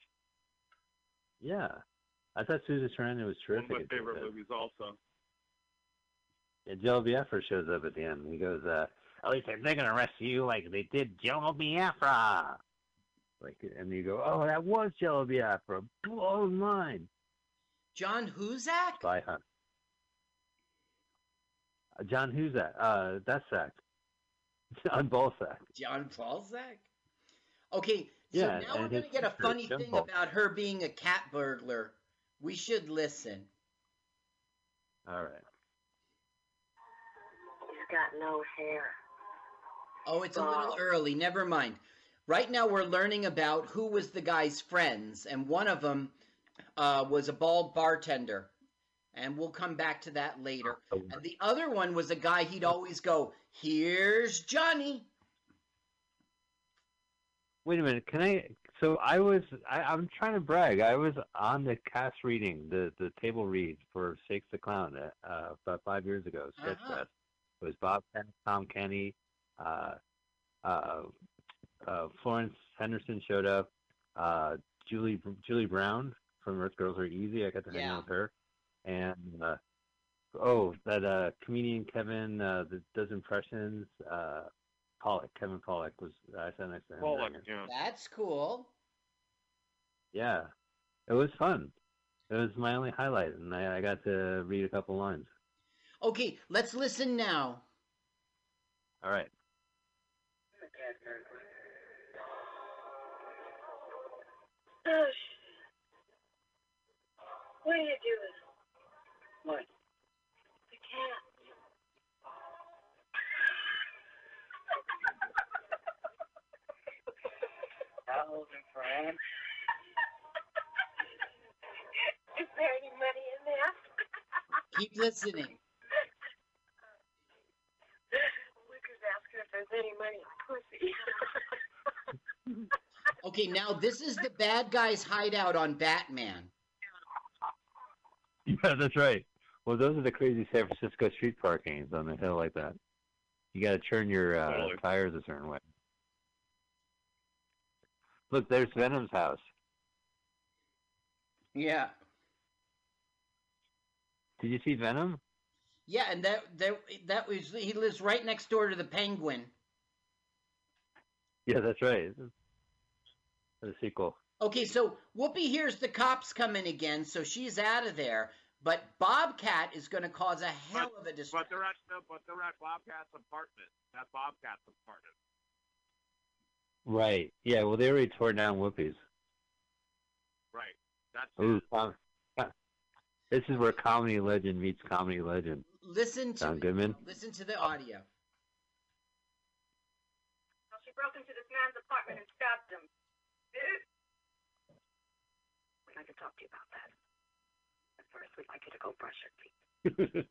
Yeah. I thought Susan Sarandon was terrific. One of terrific. my at Tape favorite movies, also. And Jello Biafra shows up at the end. He goes, uh, at least they're gonna arrest you like they did Jello Biafra. Like, and you go, oh, that was Jello Biafra. Blow his mind. John Huzak. Spy Hunt. Uh, John Huzak. Uh, that's Zach. (laughs) John Balsack. John Balzac. Okay, so Yeah, now we're gonna get a funny thing Balzac. about her being a cat burglar. We should listen. All right. He's got no hair. Oh, it's a little early. Never mind. Right now, we're learning about who was the guy's friends, and one of them uh, was a bald bartender, and we'll come back to that later. And the other one was a guy he'd always go, "Here's Johnny." Wait a minute. Can I? So I was. I, I'm trying to brag. I was on the cast reading, the the table read for Shakes the Clown uh, about five years ago. Sketch Uh-huh. Fest. It was Bob Penn, Tom Kenny, uh, uh, uh, Florence Henderson showed up. Uh, Julie Julie Brown from Earth Girls Are Easy. I got to hang Yeah. out with her. And uh, oh, that uh, comedian Kevin uh, that does impressions. Uh, Pollak, Kevin Pollak was. I sat next to him. Pollak, yeah. That's cool. Yeah, it was fun. It was my only highlight, and I, I got to read a couple lines. Okay, let's listen now. All right. Oh, shit. What are you doing? What? The cat. Thousand francs. (laughs) Is there any money in there? Keep listening. Asking any money in pussy. (laughs) Okay, now this is the bad guy's hideout on Batman. (laughs) Yeah, that's right. Well, those are the crazy San Francisco street parkings on the hill like that. You got to turn your uh, Totally. tires a certain way. Look, there's Venom's house. Yeah. Did you see Venom? Yeah, and that that that was he lives right next door to the Penguin. Yeah, that's right. The sequel. Okay, so Whoopi hears the cops coming again, so she's out of there. But Bobcat is going to cause a hell of a But they're at no, but they're at Bobcat's apartment. That's Bobcat's apartment. Right. Yeah. Well, they already tore down Whoopi's. Right. That's Ooh, it. (laughs) this is where comedy legend meets comedy legend. Listen to John Goodman. listen to the audio. Well, she broke into this man's apartment and stabbed him. We'd like to talk to you about that. But first, we'd like you to go brush your teeth.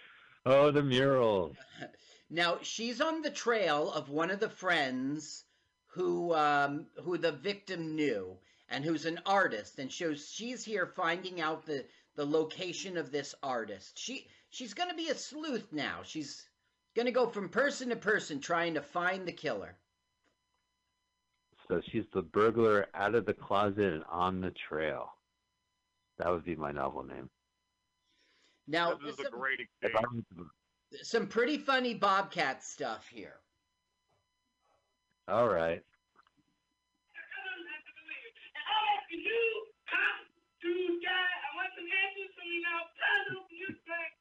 (laughs) oh, the mural. (laughs) Now she's on the trail of one of the friends who um, who the victim knew and who's an artist, and shows she's here finding out the the location of this artist. She she's going to be a sleuth now. She's going to go from person to person trying to find the killer. So she's the burglar out of the closet and on the trail. That would be my novel name. Now, this is a some, great If some pretty funny Bobcat stuff here. all right. Dude, guy, I want some answers from you now. Please open your back.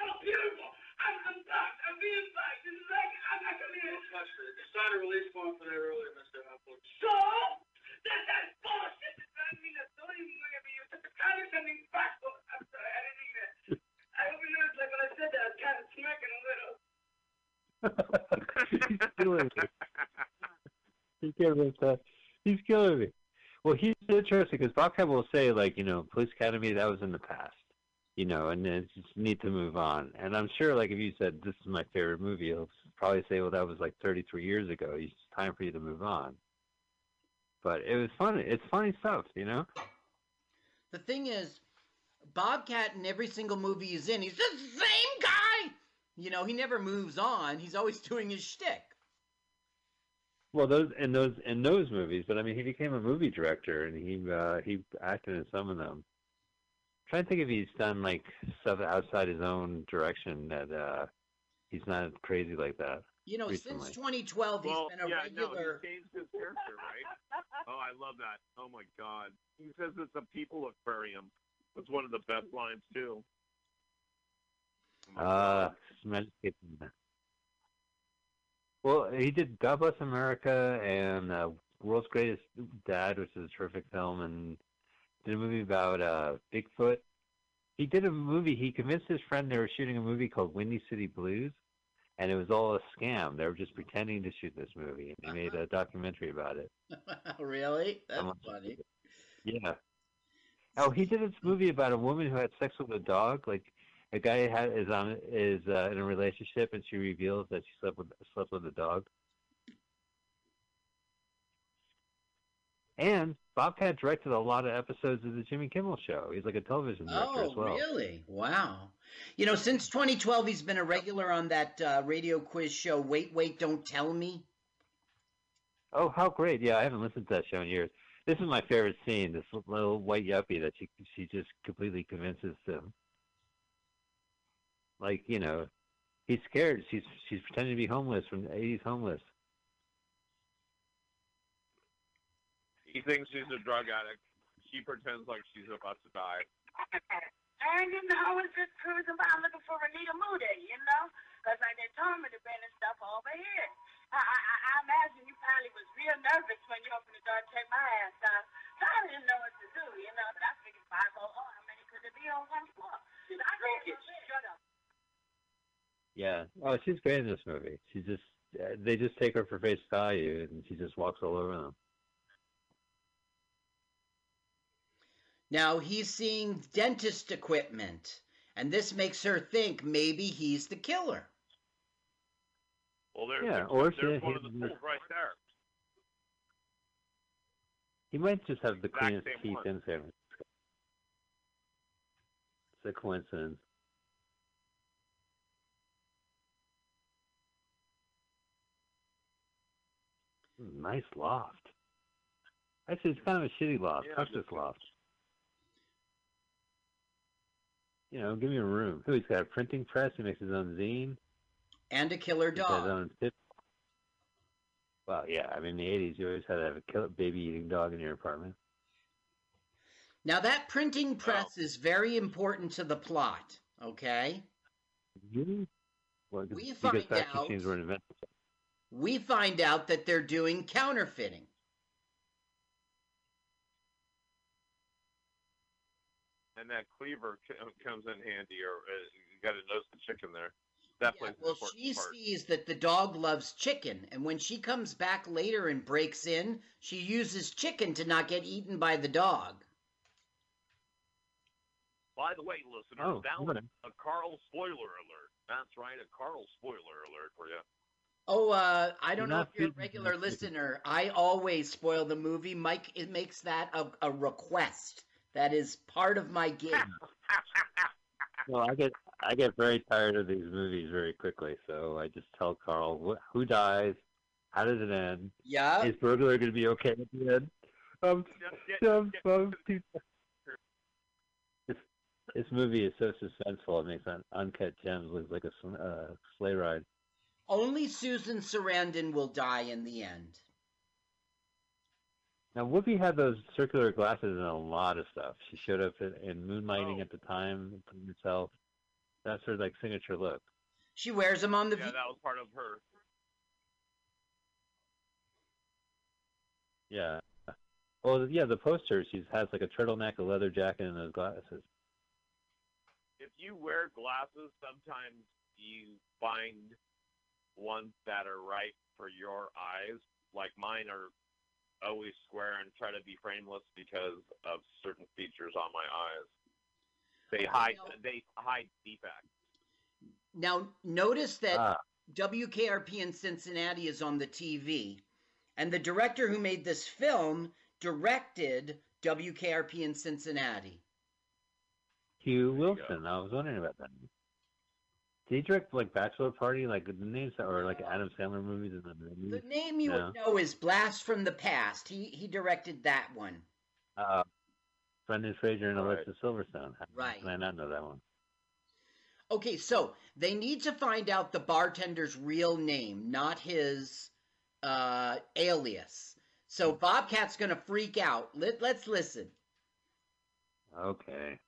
So beautiful. I'm I'm fucked. I'm being fucked. This is like, I'm not gonna be able to touch signed a release form for that earlier, Mr. Apple. So? That, that's bullshit. I mean, that's not even gonna be you. It's a condescending fact. Oh, I'm sorry. I didn't mean that. (laughs) I hope you noticed, like, when I said that, I was kind of smacking a little. (laughs) he's killing me. He's killing me. He's killing me. Well, he's interesting because Bob Bobcat will say, like, you know, Police Academy, that was in the past, you know, and then it's just need to move on. And I'm sure, like, if you said, this is my favorite movie, he'll probably say, well, that was like 33 years ago. It's time for you to move on. But it was funny. It's funny stuff, you know? The thing is, Bobcat in every single movie he's in, he's the same guy. You know, he never moves on. He's always (laughs) doing his shtick. Well, those in those in those movies, but I mean, he became a movie director and he uh, he acted in some of them. I'm trying to think if he's done like stuff outside his own direction that uh, he's not crazy like that. You know, Recently. since twenty twelve, he's been a yeah, regular. no, he changed his character, right? (laughs) oh, I love that. Oh my god, he says it's a people aquarium. That's one of the best lines too. Oh my Uh, God. some education. Well, he did God Bless America and uh, World's Greatest Dad, which is a terrific film, and did a movie about uh, Bigfoot. He did a movie. He convinced his friend they were shooting a movie called Windy City Blues, and it was all a scam. They were just pretending to shoot this movie, and he made a (laughs) documentary about it. (laughs) really? That's funny. Yeah. Oh, he did this movie about a woman who had sex with a dog. Like a guy had is on is uh, in a relationship, and she reveals that she slept with slept with a dog. And Bobcat directed a lot of episodes of the Jimmy Kimmel Show. He's like a television director Oh, as well. Oh, really? Wow. You know, since 2012, he's been a regular on that uh, radio quiz show, Wait, Wait, Don't Tell Me. Oh, how great! Yeah, I haven't listened to that show in years. This is my favorite scene. This little white yuppie that she she just completely convinces them. Like you know, he's scared. She's she's pretending to be homeless from the '80s homeless. He thinks she's a drug addict. She pretends like she's about to die. (laughs) And you know, it's just cruising by looking for Renita Moody, you know? Because like they told me to bring the stuff over here. I, I, I I imagine you probably was real nervous when you opened the door and checked my ass out. So I didn't know what to do, you know? But I figured five oh, oh, how many could there be on one floor? I broke it. Shut up. Yeah. Oh, she's great in this movie. She just uh, they just take her for face value, and she just walks all over them. Now he's seeing dentist equipment, and this makes her think maybe he's the killer. Well, there's, Yeah, there's, or there's she- one of the he- fools right there. He might just have the Exact cleanest teeth one. in San Francisco. It's a coincidence. Hmm, nice loft. Actually, it's kind of a shitty loft. Yeah, just- this loft. You know, give me a room. Who, he's got a printing press. He makes his own zine. And a killer dog. Well, yeah. I mean, in the 80s, you always had to have a kill- baby-eating dog in your apartment. Now that printing press is very important to the plot, okay? Really? Well, We find out- were invented. We find out that they're doing counterfeiting. And that cleaver comes in handy, or uh, you got to nose the chicken there. That Yeah, plays well, she part. sees that the dog loves chicken, and when she comes back later and breaks in, she uses chicken to not get eaten by the dog. By the way, listeners, Oh, that was a Carl spoiler alert. That's right, a Carl spoiler alert for you. Oh, uh, I don't You're know if you're a regular listener. I always spoil the movie. Mike it makes that a, a request. That is part of my gig. (laughs) Well, I get I get very tired of these movies very quickly, so I just tell Carl wh- who dies, how does it end, Yeah. is burglar going to be okay at the end? Um, Get- get- um, get- um, too- this this movie is so suspenseful. It makes un- uncut gems look like a sl- uh, sleigh ride. Only Susan Sarandon will die in the end. Now, Whoopi had those circular glasses in a lot of stuff. She showed up in, in Moonlighting Oh. at the time, putting herself. That's her like signature look. She wears them on the yeah, V. that was part of her. Yeah. Well, yeah, the poster. She has like a turtleneck, a leather jacket, and those glasses. If you wear glasses, sometimes you find ones that are right for your eyes. Like mine are always square and try to be frameless because of certain features on my eyes. They hide. Well- They hide defects. Now, notice that Ah, WKRP in Cincinnati is on the TV, and the director who made this film directed WKRP in Cincinnati. Hugh There you go. Wilson. I was wondering about that. Did he direct like Bachelor Party, like the names, that or like Adam Sandler movies in the movies? The name you No. would know is Blast from the Past. He he directed that one. Uh, Brendan Fraser and Right. Alicia Silverstone. How Right. Can I not know that one? Okay, so they need to find out the bartender's real name, not his uh, alias. So Bobcat's gonna freak out. Let, let's listen. Okay.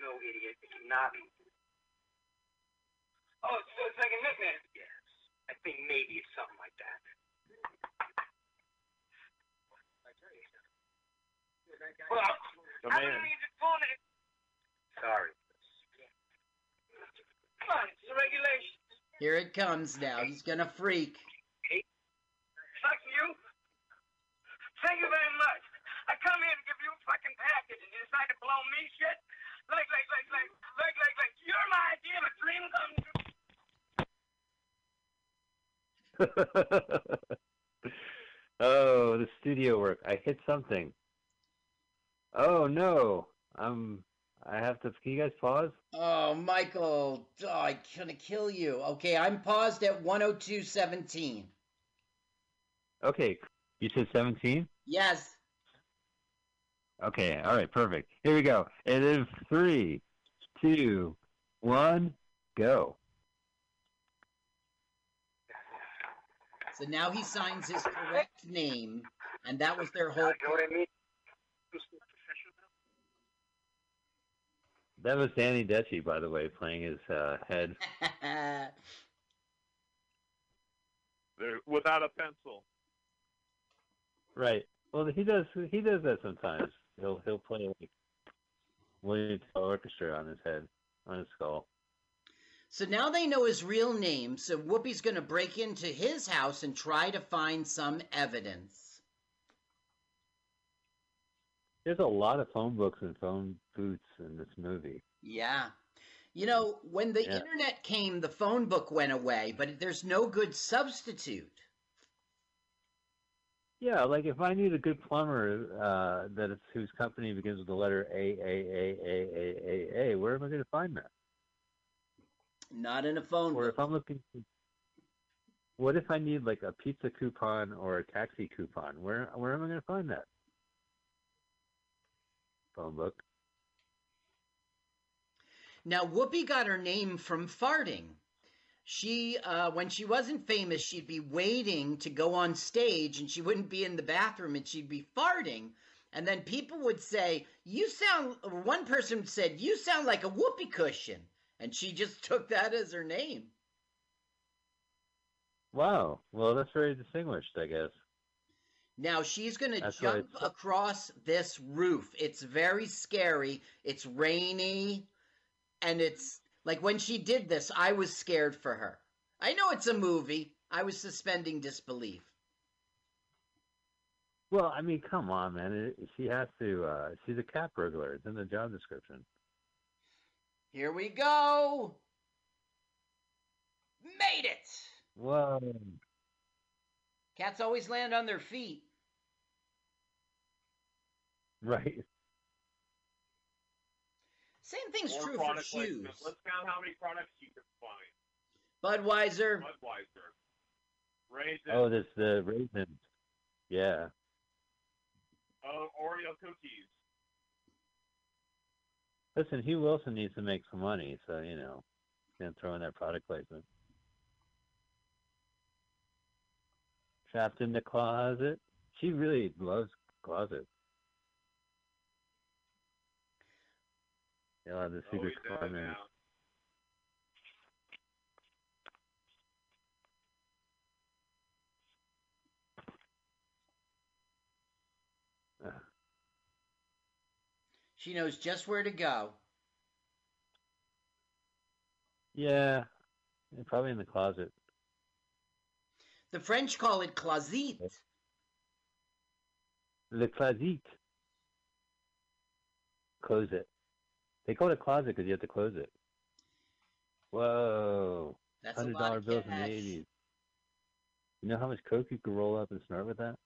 No, idiot. Navi. Oh, so it's like a nickname? Yes. I think maybe it's something like that. Well, I don't need to phone. it. Sorry. Come on, it's the regulation. Here it comes now. He's going to freak. Fuck you. Thank you very much. I come here to give you a fucking package and you decide to blow me shit? Like, like, like, like, like, like, like, you're my idea of a dream come true. (laughs) oh, the studio work. I hit something. Oh no. I'm I have to can you guys pause? Oh, Michael, oh, I'm gonna kill you. Okay, I'm paused at 102.17. Okay. You said seventeen? Yes. Okay, all right, perfect. Here we go. It is three, two, one, go. So now he signs his correct name, and that was their whole. You know what I mean? Who's more professional? That was Danny Detchy, by the way, playing his uh, head. (laughs) They're without a pencil. Right. Well, he does. He does that sometimes. He'll he'll play like William Tell Orchestra on his head, on his skull. so now they know his real name, so Whoopi's gonna break into his house and try to find some evidence. There's a lot of phone books and phone booths in this movie. Yeah. You know, when the Yeah. internet came, the phone book went away, but there's no good substitute. Yeah, like if I need a good plumber uh, that it's, whose company begins with the letter A A A A A A A, where am I going to find that? Not in a phone Or book. if I'm looking, what if I need like a pizza coupon or a taxi coupon? Where where am I going to find that? Phone book. Now, Whoopi got her name from farting. She, uh, when she wasn't famous, she'd be waiting to go on stage and she wouldn't be in the bathroom and she'd be farting. And then people would say, You sound, one person said, You sound like a whoopee cushion. And she just (laughs) took that as her name. Wow. Well, that's very distinguished, I guess. Now she's going to jump across this roof. It's very scary. It's rainy. And it's like when she did this, I was scared for her. I know it's a movie. I was suspending disbelief. Well, I mean, come on, man. It, she has to. Uh, she's a cat burglar. It's in the job description. Here we go. Made it. Whoa. Cats always land on their feet. Right. Same thing's More true for shoes. placement. Let's count how many products you can find. Budweiser. Budweiser, oh, Raisin, Oh, that's the raisins. Yeah. oh, Oreo cookies. Listen, Hugh Wilson needs to make some money, so you know, can't throw in that product placement. Trapped in the closet. She really loves closet. Yeah, the Oh, secret he's dead now. Uh, She knows just where to go. yeah, yeah, probably in the closet. The French call it closet. Le closet. Close it. They call it a closet because you have to close it. Whoa. That's a Hundred lot dollar of bills in the eighties. You know how much coke you could roll up and snort with that?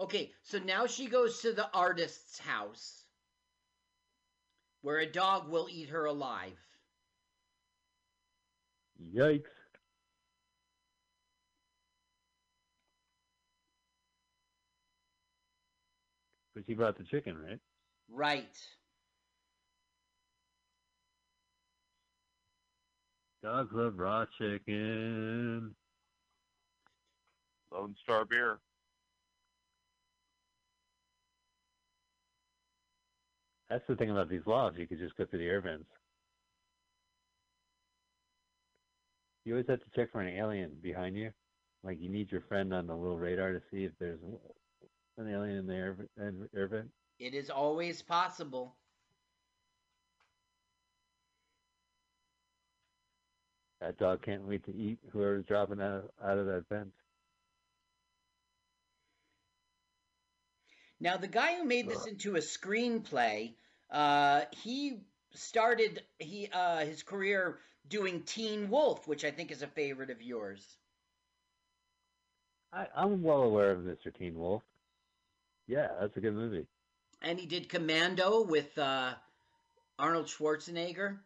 Okay, so now she goes to the artist's house where a dog will eat her alive. Yikes. But she brought the chicken, right? Right. Dogs love raw chicken. Lone Star beer. That's the thing about these laws. You could just go through the air vents. You always have to check for an alien behind you. Like you need your friend on the little radar to see if there's an alien in the air, air vent. It is always possible. That dog can't wait to eat whoever's dropping out, out of that vent. Now, the guy who made this into a screenplay Uh, he started he uh, his career doing Teen Wolf, which I think is a favorite of yours. I, I'm well aware of Mr. Teen Wolf. Yeah, that's a good movie. And he did Commando with uh, Arnold Schwarzenegger.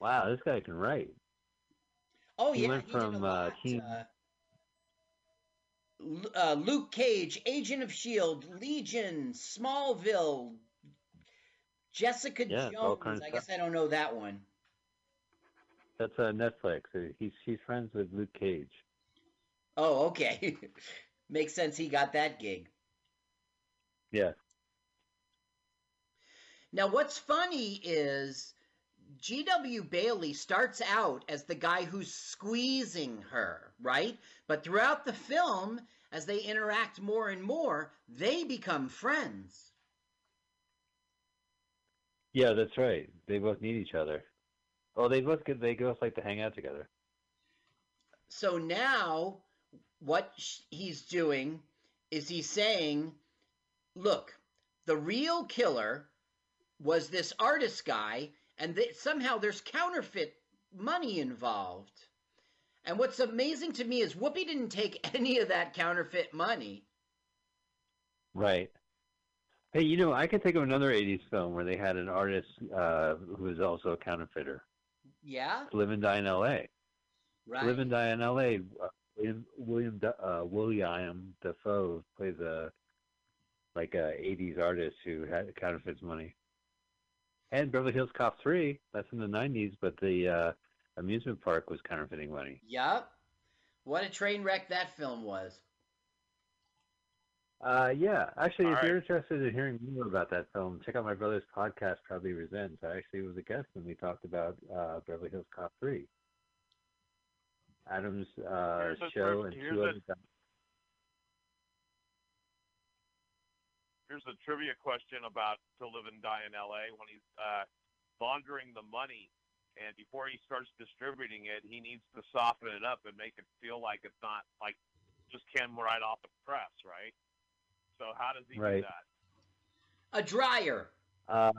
Wow, this guy can write. Oh He yeah, went he did a from, uh. Teen- Uh, uh, Luke Cage, Agent of Shield, Legion, Smallville, Jessica Yeah, Jones. I guess I don't know that one. That's uh, Netflix. He's he's friends with Luke Cage. Oh, okay. (laughs) Makes sense. He got that gig. Yeah. Now, what's funny is G.W. Bailey starts out as the guy who's squeezing her, right? But throughout the film, as they interact more and more, they become friends. Yeah, that's right. They both need each other. Oh, they both get they both like to hang out together. So now, what he's doing is he's saying, look, the real killer was this artist guy, and that somehow there's counterfeit money involved. And what's amazing to me is Whoopi didn't take (laughs) any of that counterfeit money. Right. Hey, you know, I can think of another '80s film where they had an artist uh, who was also a counterfeiter. Yeah, Live and Die in L.A. right. Live and Die in L.A. Uh, William William uh, William Dafoe plays a like a '80s artist who had counterfeits money. And Beverly Hills Cop 3, that's in the '90s, but the uh, amusement park was counterfeiting money. Yup. What a train wreck that film was. Uh, yeah, actually, All if right. you're interested in hearing more about that film, check out my brother's podcast, Probably Resents. I actually was a guest when we talked about uh, Beverly Hills Cop 3. Adam's uh, Here's a show trip- and two a- other guys. Here's a trivia question about To Live and Die in L.A. When he's uh, laundering the money, and before he starts distributing it, he needs to soften it up and make it feel like it's not like just came right off the press, right? So how does he Right. do that? A dryer. Uh,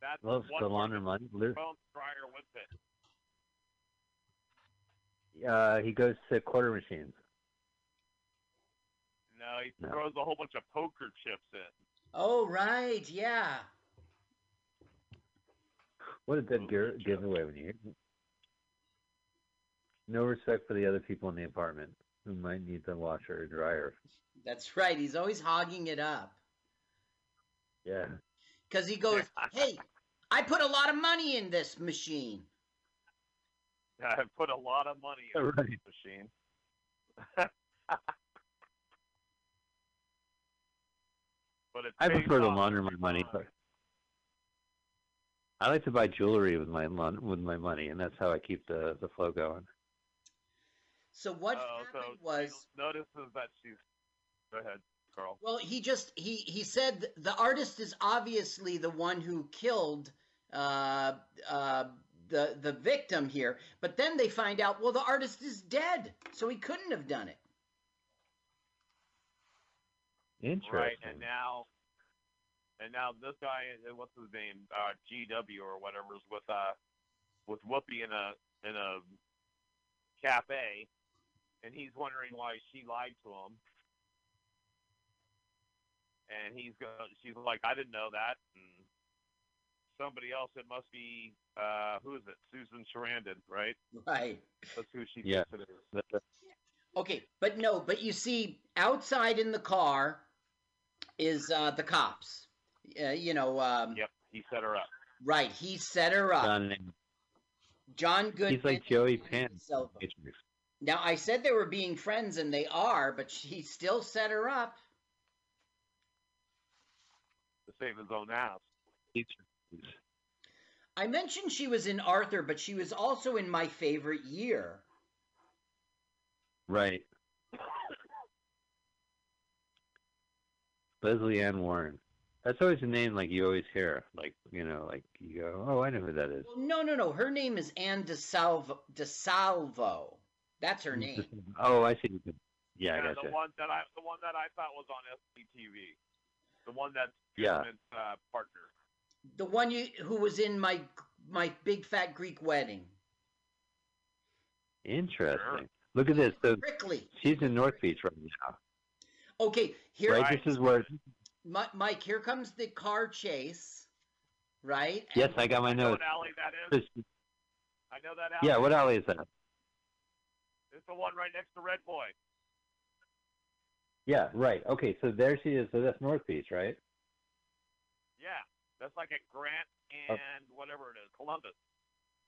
That's well, one the part launder of money. the phone dryer with it. Uh, he goes to quarter machines. No, he No. throws a whole bunch of poker chips in. Oh, right. Yeah. What a dead Ooh, gi- good job. giveaway when you hear it. No respect for the other people in the apartment who might need the washer or dryer. That's right. He's always hogging it up. Yeah. Because he goes, (laughs) hey, I put a lot of money in this machine. (laughs) I put a lot of money in Right. this machine. (laughs) but it I prefer to off launder my money, but I like to buy jewelry with my with my money, and that's how I keep the the flow going. So what Oh, happened she was, notices that she's. Go ahead, Carl. well, he just he he said the artist is obviously the one who killed uh, uh, the the victim here, but then they find out, well, the artist is dead, so he couldn't have done it. Interesting. Right, and now, and now this guy, uh, what's his name, uh, GW or whatever, is with uh, with Whoopi in a in a cafe, and he's wondering why she lied to him. And he's go she's like, I didn't know that. And somebody else, it must be, uh, who is it? Susan Sarandon, right? Right. That's who she Yeah. thinks it is. That- that- Okay, but no, but you see, outside in the car is uh, the cops. Uh, you know, um, Yep, he set her up. right? He set her up. John, John Goodman. he's like Joey and Penn. Now I said they were being friends, and they are, but he still set her up. to save his own ass. I mentioned she was in Arthur, but she was also in My Favorite Year. Right. Lesley Ann Warren. That's always a name like you always hear. Like, you know, like you go, oh, I know who that is. Well, no, no, no. Her name is Anne DeSalvo. DeSalvo. That's her name. (laughs) Oh, I see. Yeah, I yeah, gotcha. the one that I the one that I thought was on SCTV, the one that's Yeah. Uh, partner. The one you who was in my my big fat Greek wedding. Interesting. Look at this. So Prickly. she's in North Beach right now. Okay, here, Right? Right. This is where. Mike. Here comes the car chase. Right. Yes, And- I got my I notes. what alley that So is. she- I know that alley. Yeah, what alley is that? It's the one right next to Red Boy. Yeah, right. Okay, so there she is. So that's North Beach, right? Yeah, that's like at Grant Oh. and whatever it is, Columbus.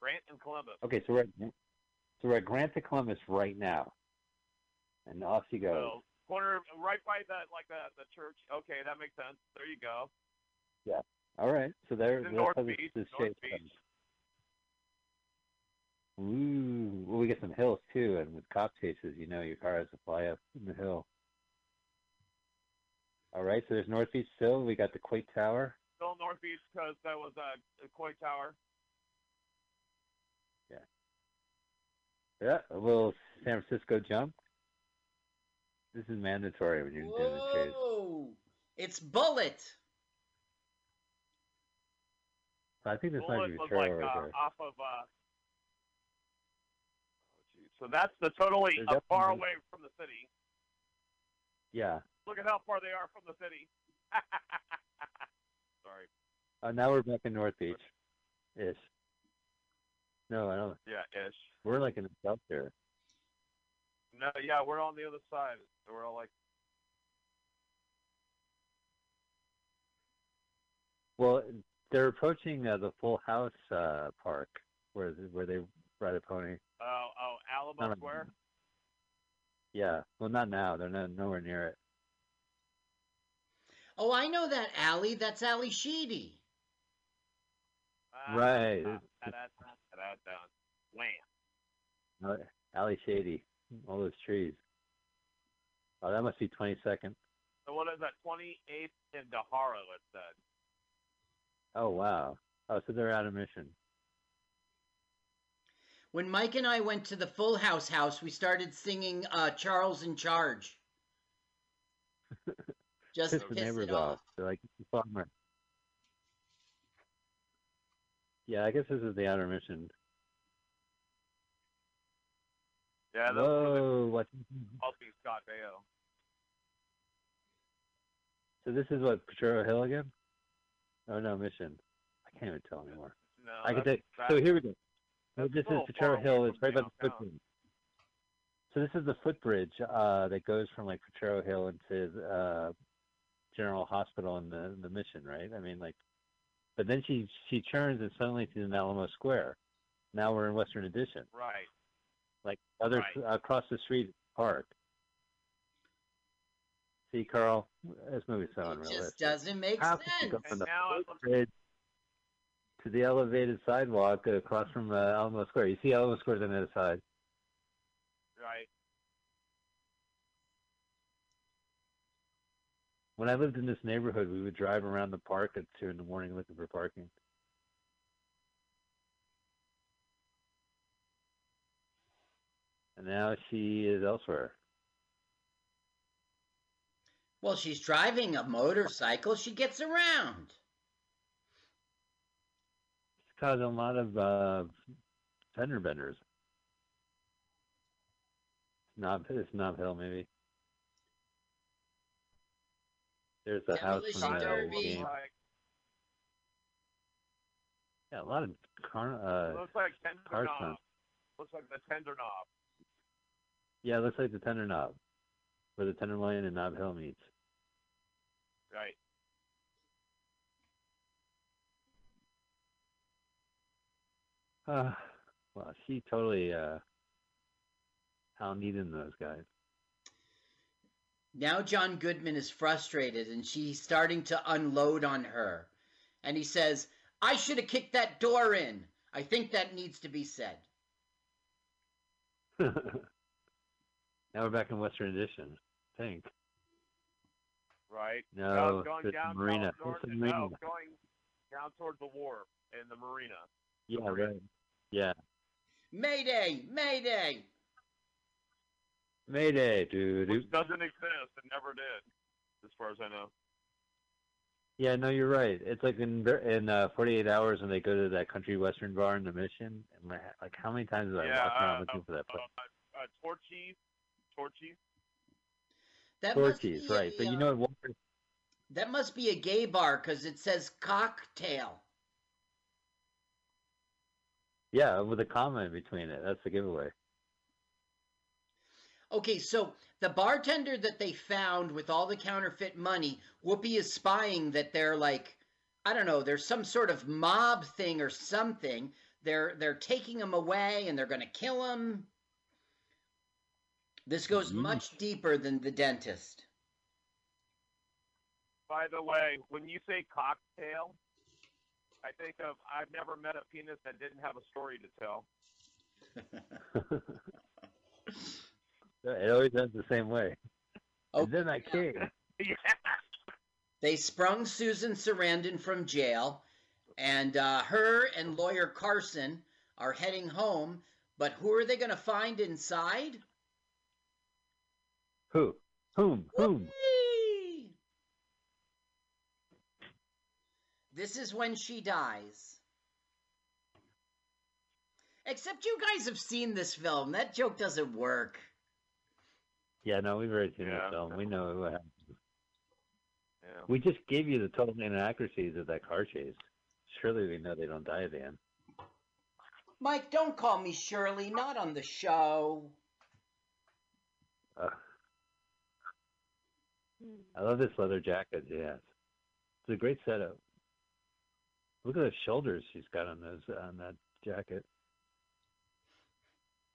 Grant and Columbus. Okay, so we're at, so we're at Grant to Columbus right now, and off she goes. So corner right by that, like the the church. Okay, that makes sense. There you go. Yeah. All right, so there. In North Beach, this North shape's Beach. coming. Ooh, well, we get some hills too, and with cop chases, you know, your car has to fly up in the hill. All right, so there's North Beach still. We got the Quake Tower. Still North Beach because that was uh, a Coit Tower. Yeah. Yeah, a little San Francisco jump. This is mandatory when you're doing the chase. Whoa! It's Bullitt. I think this might be was Ventura like right uh, there. off of. Uh, oh, so that's the totally There's uh, far away from the city. Yeah. Look at how far they are from the city. (laughs) Sorry. Uh, now we're back in North Beach, ish. No, I don't. Yeah, ish. We're like in the south there. No, yeah, we're on the other side. We're all like, Well, they're approaching uh, the Full House uh, park where where they ride a pony. oh, oh, Alamo No, no, Square. Yeah. Well, not now. They're not nowhere near it. Oh, I know that alley. That's Ally Sheedy. Ah, Right. ah. Wham. Uh, Alley Shady. All those trees. Oh, that must be 22nd. So what is that? Twenty eighth in De Haro. It said. Oh wow. Oh, so they're out of mission. When Mike and I went to the Full House house, we started singing uh, "Charles in Charge." (laughs) Just Piss to piss neighbors it off. They're like "It's a farmer. Yeah, I guess this is the outer mission. Yeah, that's Whoa! What? I'll be Scott Baio. So this is what Potrero Hill again? Oh no, mission. I can't even tell anymore. No, I can take. So here we go. So this is away Hill. It's right by the footbridge. So this is the footbridge uh, that goes from like Potrero Hill into uh, General Hospital and the the mission, right? I mean, like, but then she she turns and suddenly she's in Alamo Square. Now we're in Western Addition, right. Like other Right. across the street park. See, Carl, this movie's so It unrealistic. just doesn't make How could you sense. go from And the now it footbridge to the elevated sidewalk across from uh, Alamo Square? You see Alamo Square's on the other side. right. When I lived in this neighborhood, we would drive around the park at two in the morning looking for parking. And now she is elsewhere. Well, she's driving a motorcycle. She gets around. It's caused a lot of uh, fender benders. Knob, it's Nob Hill, maybe. There's the house Demolition from the Derby. game. Like, Yeah, a lot of car. Uh, looks like tender car knob. stunts. Looks like the tender knob. Yeah, it looks like the Tender Knob, where the Tenderloin and Nob Hill meets. Right. (sighs) Uh, well, she totally uh, hounded in those guys. Now John Goodman is frustrated and she's starting to unload on her. And he says, I should have kicked that door in. I think that needs to be said. (laughs) now we're back in Western Addition. I think. Right. No, going it's down the marina. North, It's the no, marina. going down towards the wharf in the marina. Yeah, marina. right. Yeah. Mayday! Mayday! Mayday, dude. which doesn't exist and never did, as far as I know. Yeah, no, you're right. It's like in in uh, 48 hours when they go to that country western bar in the mission. And like, like how many times have I yeah, walked around uh, looking for that place? Uh, uh, Torchy's, Torchy's. That must Torchy's, be right? a, But you uh, know what? Walker- that must be a gay bar because it says cocktail. Yeah, with a comma in between it. That's the giveaway. Okay, so the bartender that they found with all the counterfeit money, Whoopi is spying that they're like, I don't know, there's some sort of mob thing or something. They're they're taking him away and they're going to kill him. This goes Yeesh. much deeper than the dentist. By the way, when you say cocktail, I think of I've never met a penis that didn't have a story to tell. (laughs) it always ends the same way. Oh. And then I (laughs) came. yeah. They sprung Susan Sarandon from jail, and uh, her and lawyer Carson are heading home. But who are they going to find inside? Who? Whom? Whom? Whee! This is when she dies. Except you guys have seen this film. That joke doesn't work. Yeah, no, we've already seen Yeah. the film. We know what happened. yeah. We just gave you the total inaccuracies of that car chase. Surely we know they don't die at the end. Mike, don't call me Shirley. Not on the show. Uh, Mm. I love this leather jacket. Yeah, it's a great setup. Look at the shoulders she's got on those on that jacket.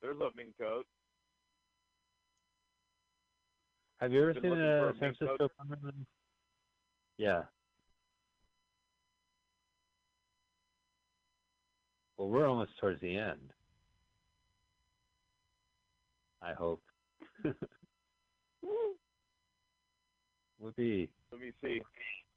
There's a mink coat. Have you ever Been seen a a San mink coat? Francisco Cumberland? Yeah. Well, we're almost towards the end. I hope. (laughs) Would be. Let me see.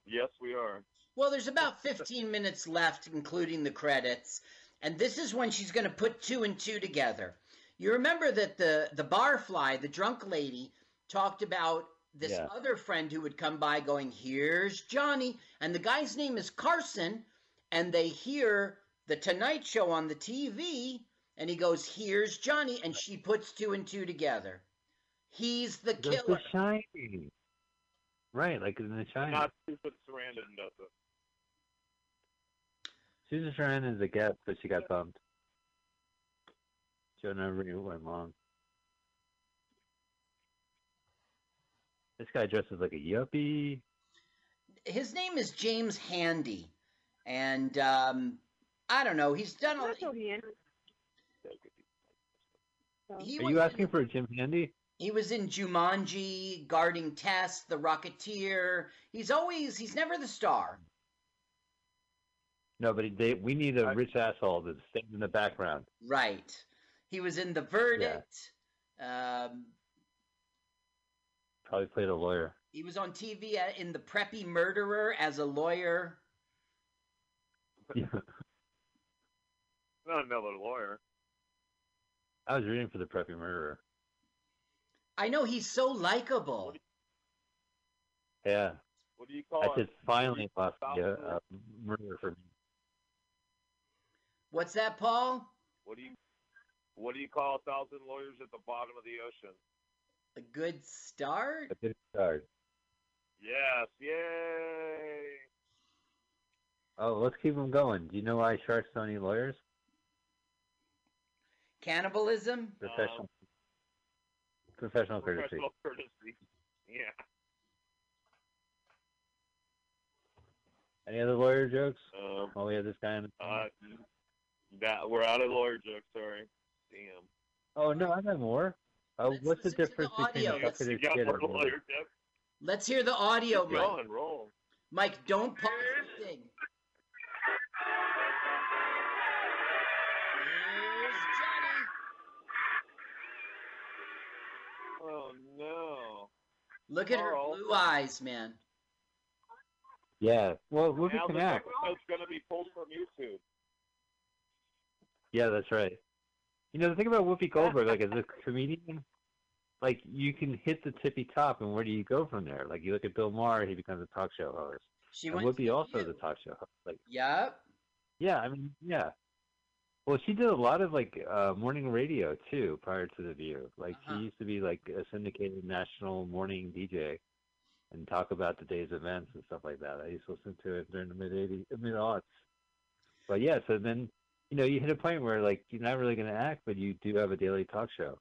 Yes, we are. Well, there's about 15 minutes left, including the credits, and this is when she's going to put two and two together. You remember that the the barfly, the drunk lady, talked about this Yeah. other friend who would come by, going, "Here's Johnny," and the guy's name is Carson, and they hear the Tonight Show on the TV, and he goes, "Here's Johnny," and she puts two and two together. He's the There's killer. the Shining. Right, like in the China. Not stupid Sarandon does it. Susan Sarandon is a guest, but she got bumped. Joe never knew went long. This guy dresses like a yuppie. his name is James Handy, and um, I don't know. He's done. A, That's okay. he Are you asking for a Jim Handy? He was in Jumanji, Guarding Tess, The Rocketeer. He's always. He's never the star. No, but they, we need a rich asshole to stand in the background. Right. He was in The Verdict. Um, Probably played a lawyer. he was on TV in The Preppy Murderer as a lawyer. (laughs) Not another lawyer. I was reading for the preppy murderer. I know he's so likable. Yeah, What do you call I it? said finally lost South the Florida. uh, murder for me. What's that, Paul? What do you What do you call a thousand lawyers at the bottom of the ocean? A good start? A good start. Yes, yay! Oh, let's keep them going. Do you know why sharks don't eat lawyers? Cannibalism? Professional. Professional courtesy. Professional courtesy. Yeah. Any other lawyer jokes? Um, Oh, we have this guy in the. uh, that we're out of lawyer jokes. Sorry. Damn. oh no, I got more. Let's what's the listen the difference between audio. a Let's- of got shit more and a lawyer jokes? Let's hear the audio, Keep Mike. going, roll. Mike, don't pause the thing. Oh no. Look at her Carl. blue eyes, man. Yeah. Well, Whoopi now can this act. episode's gonna be pulled from YouTube. Yeah, that's right. You know, the thing about Whoopi Goldberg, like as a comedian, like you can hit the tippy top, and where do you go from there? Like you look at Bill Maher, he becomes a talk show host. She and went to Whoopi also View. is a talk show host. Like Yep. yeah, I mean yeah. Well, she did a lot of like uh morning radio too prior to the View. Like Uh-huh. she used to be like a syndicated national morning DJ and talk about the day's events and stuff like that. I used to listen to it during the mid '80s, mid aughts. But yeah, so then you know you hit a point where like you're not really going to act, but you do have a daily talk show.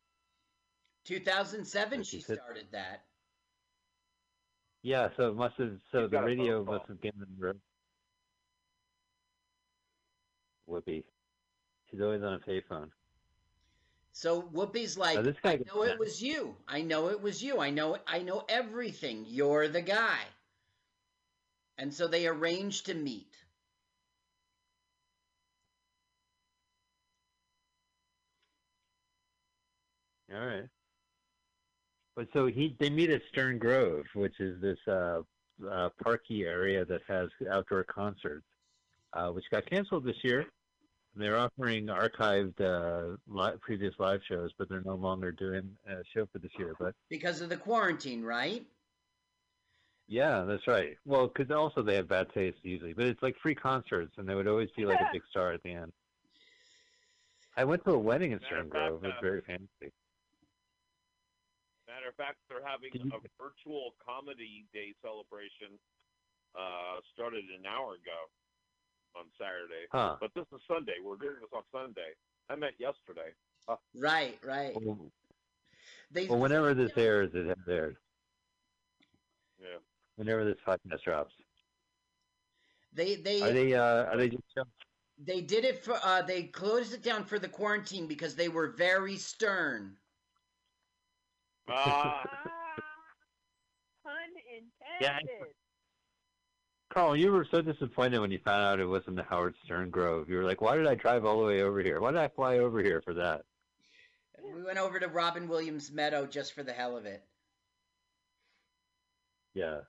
2007 Like she said- started that. Yeah, so it must have. So You've the radio phone call. must have given her. Whoopi, she's always on a payphone. So Whoopi's like, guy I know it was you. I know it was you. I know I know everything. You're the guy. And so they arranged to meet. All right. But so he they meet at Stern Grove, which is this uh, uh, parky area that has outdoor concerts, uh, which got canceled this year. And they're offering archived uh, li- previous live shows, but they're no longer doing a show for this year. But Because of the quarantine, right? yeah, that's right. Well, because also they have bad taste usually, but it's like free concerts, and they would always be like a big star at the end. I went to a wedding in Matter Stern Grove. It was uh, very fancy. Matter of fact, they're having you- a virtual comedy day celebration. Uh, started an hour ago on Saturday, Huh. but this is Sunday. We're doing this on Sunday. I meant yesterday. Right, right. Well, They well, whenever this airs, it has aired. Yeah. Whenever this podcast drops. they they Are they uh are they just they did it for uh they closed it down for the quarantine because they were very stern. Ah, (laughs) pun Yeah, intended. Carl, you were so disappointed when you found out it wasn't the Howard Stern Grove. You were like, Why did I drive all the way over here? Why did I fly over here for that? We went over to Robin Williams Meadow just for the hell of it. Yeah.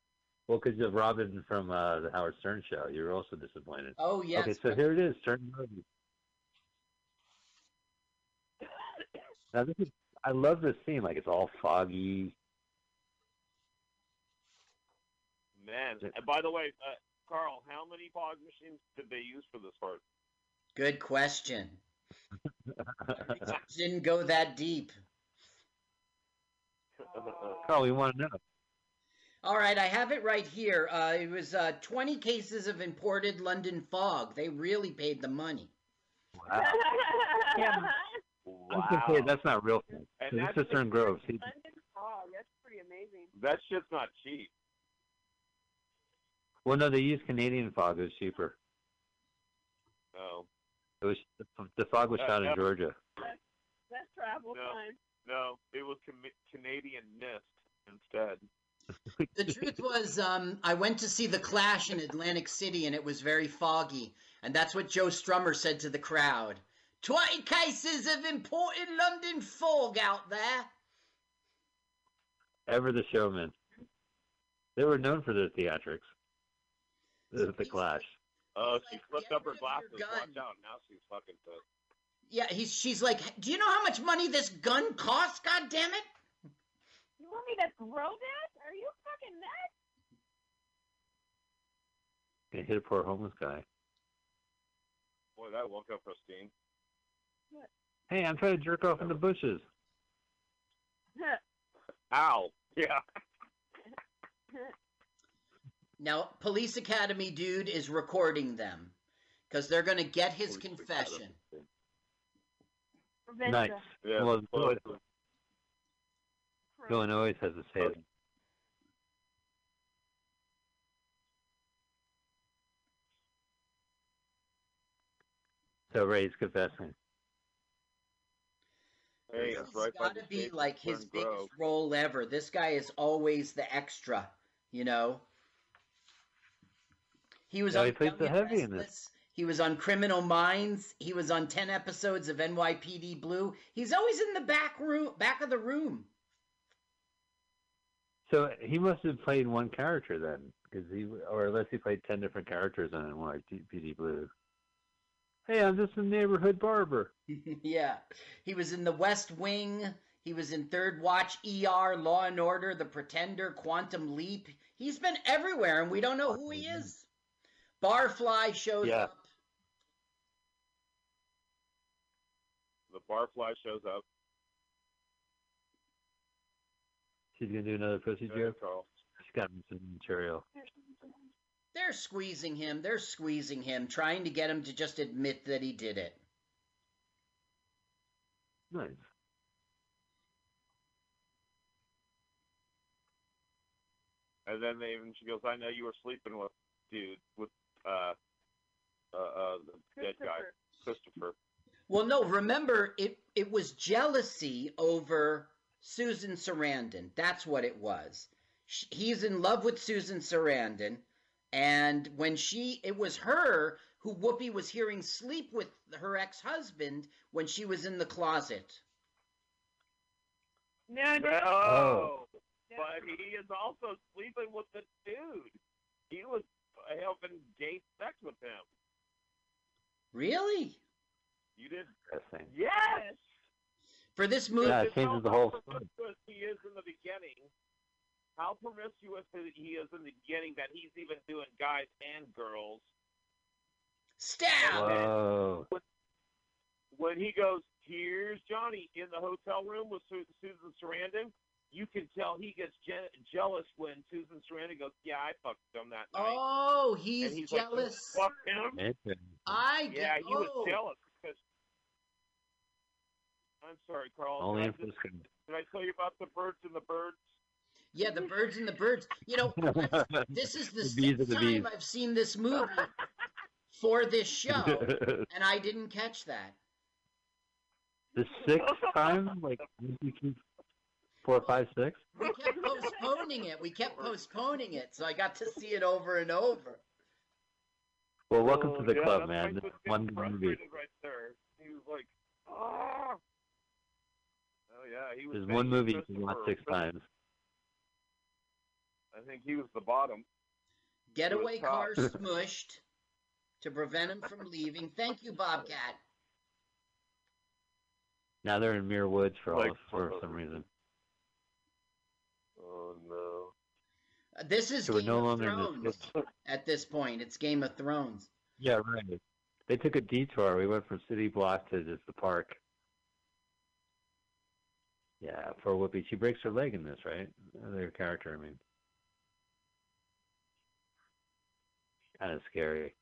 Well, because of Robin from uh, the Howard Stern show, you were also disappointed. Oh yes. Okay, so here it is, Stern Grove. Now this is I love this scene, like it's all foggy. Man. And by the way, uh, Carl, how many fog machines did they use for this part? Good question. (laughs) Didn't go that deep. (laughs) Carl, we want to know. All right, I have it right here. Uh, it was uh, 20 cases of imported London fog. They really paid the money. Wow. (laughs) I was gonna say that's not real. And that's just Stern Grove. See, London fog. That's pretty amazing. That shit's not cheap. Well, no, they use Canadian fog. It was cheaper. No, It was the fog was Uh, shot in yeah. Georgia. That's travel No. time. no, it was com- Canadian mist instead. The truth was, um, I went to see the Clash in Atlantic City, and it was very foggy. And that's what Joe Strummer said to the crowd. 20 cases of imported London fog out there. Ever the showman. They were known for their theatrics. The, the Clash. Oh, she like, flipped up her rid of your glasses. Watch out! Now she's fucking pissed. Yeah, he's, she's like, do you know how much money this gun costs, God damn it? You want me to throw that? Are you fucking nuts? They hit a poor homeless guy. Boy, that woke up Christine. Hey, I'm trying to jerk off in the bushes. (laughs) Ow! Yeah. (laughs) Now, Police Academy dude is recording them because they're going to get his confession. Revenge. Nice. Yeah. Well, Well, Villain- Villain has a say. So Ray's confessing. Hey, this has right got to be like his Grove. biggest role ever. This guy is always the extra, you know. He was Yeah, on he the heavy in this. He was on Criminal Minds. He was on ten episodes of NYPD Blue. He's always in the back room, back of the room. So he must have played one character then, because he, or unless he played ten different characters on NYPD Blue. Hey, I'm just a neighborhood barber. (laughs) yeah, he was in The West Wing. He was in Third Watch, ER, Law and Order, The Pretender, Quantum Leap. He's been everywhere, and we don't know who he is. Barfly shows Yeah. up. The barfly shows up. She's gonna do another pussy joke. She's got some material. They're squeezing him. They're squeezing him, trying to get him to just admit that he did it. Nice. And then they even she goes, "I know you were sleeping with dude with uh uh, uh the dead guy Christopher." Well, no, remember it it was jealousy over Susan Sarandon. That's what it was. Sh he's in love with Susan Sarandon, and when she it was her who Whoopi was hearing sleep with her ex-husband when she was in the closet. No, no. Oh, no. but he is also sleeping with the dude. He was having gay sex with him. Really? You didn't? Interesting. Yes. For this movie Yeah, it changes the whole story. promiscuous he is in the beginning. How promiscuous he is in the beginning that he's even doing guys and girls. stab. Whoa. When he goes, here's Johnny in the hotel room with Susan Sarandon. You can tell he gets je- jealous when Susan Sarandon goes, "Yeah, I fucked him that night." Oh, he's and he's like, "You jealous. fucked him? I get Yeah, he was oh. jealous because. I'm sorry, Carl. Only did, in I just, did I tell you about the birds and the birds? Yeah, the birds and the birds. You know, (laughs) this is the, The bees sixth time bees. I've seen this movie for this show, (laughs) and I didn't catch that. the sixth time, like (laughs) four, five, six. We kept postponing it. We kept postponing it, so I got to see it over and over. Well, welcome Oh, to the yeah, club, man. This is one movie. Right there. He was like, ah. Oh yeah, he was. There's one movie you can watch six times. I think he was the bottom. Getaway car (laughs) smushed to prevent him from leaving. Thank you, Bobcat. Now they're in Muir Woods for all Like, for uh, some reason. Oh no. Uh, This is So Game no of Thrones at this point. It's Game of Thrones. Yeah, right. They took a detour. We went from City Block to just the park. Yeah, for Whoopi. She breaks her leg in this, right? Their character, I mean. Kind of scary.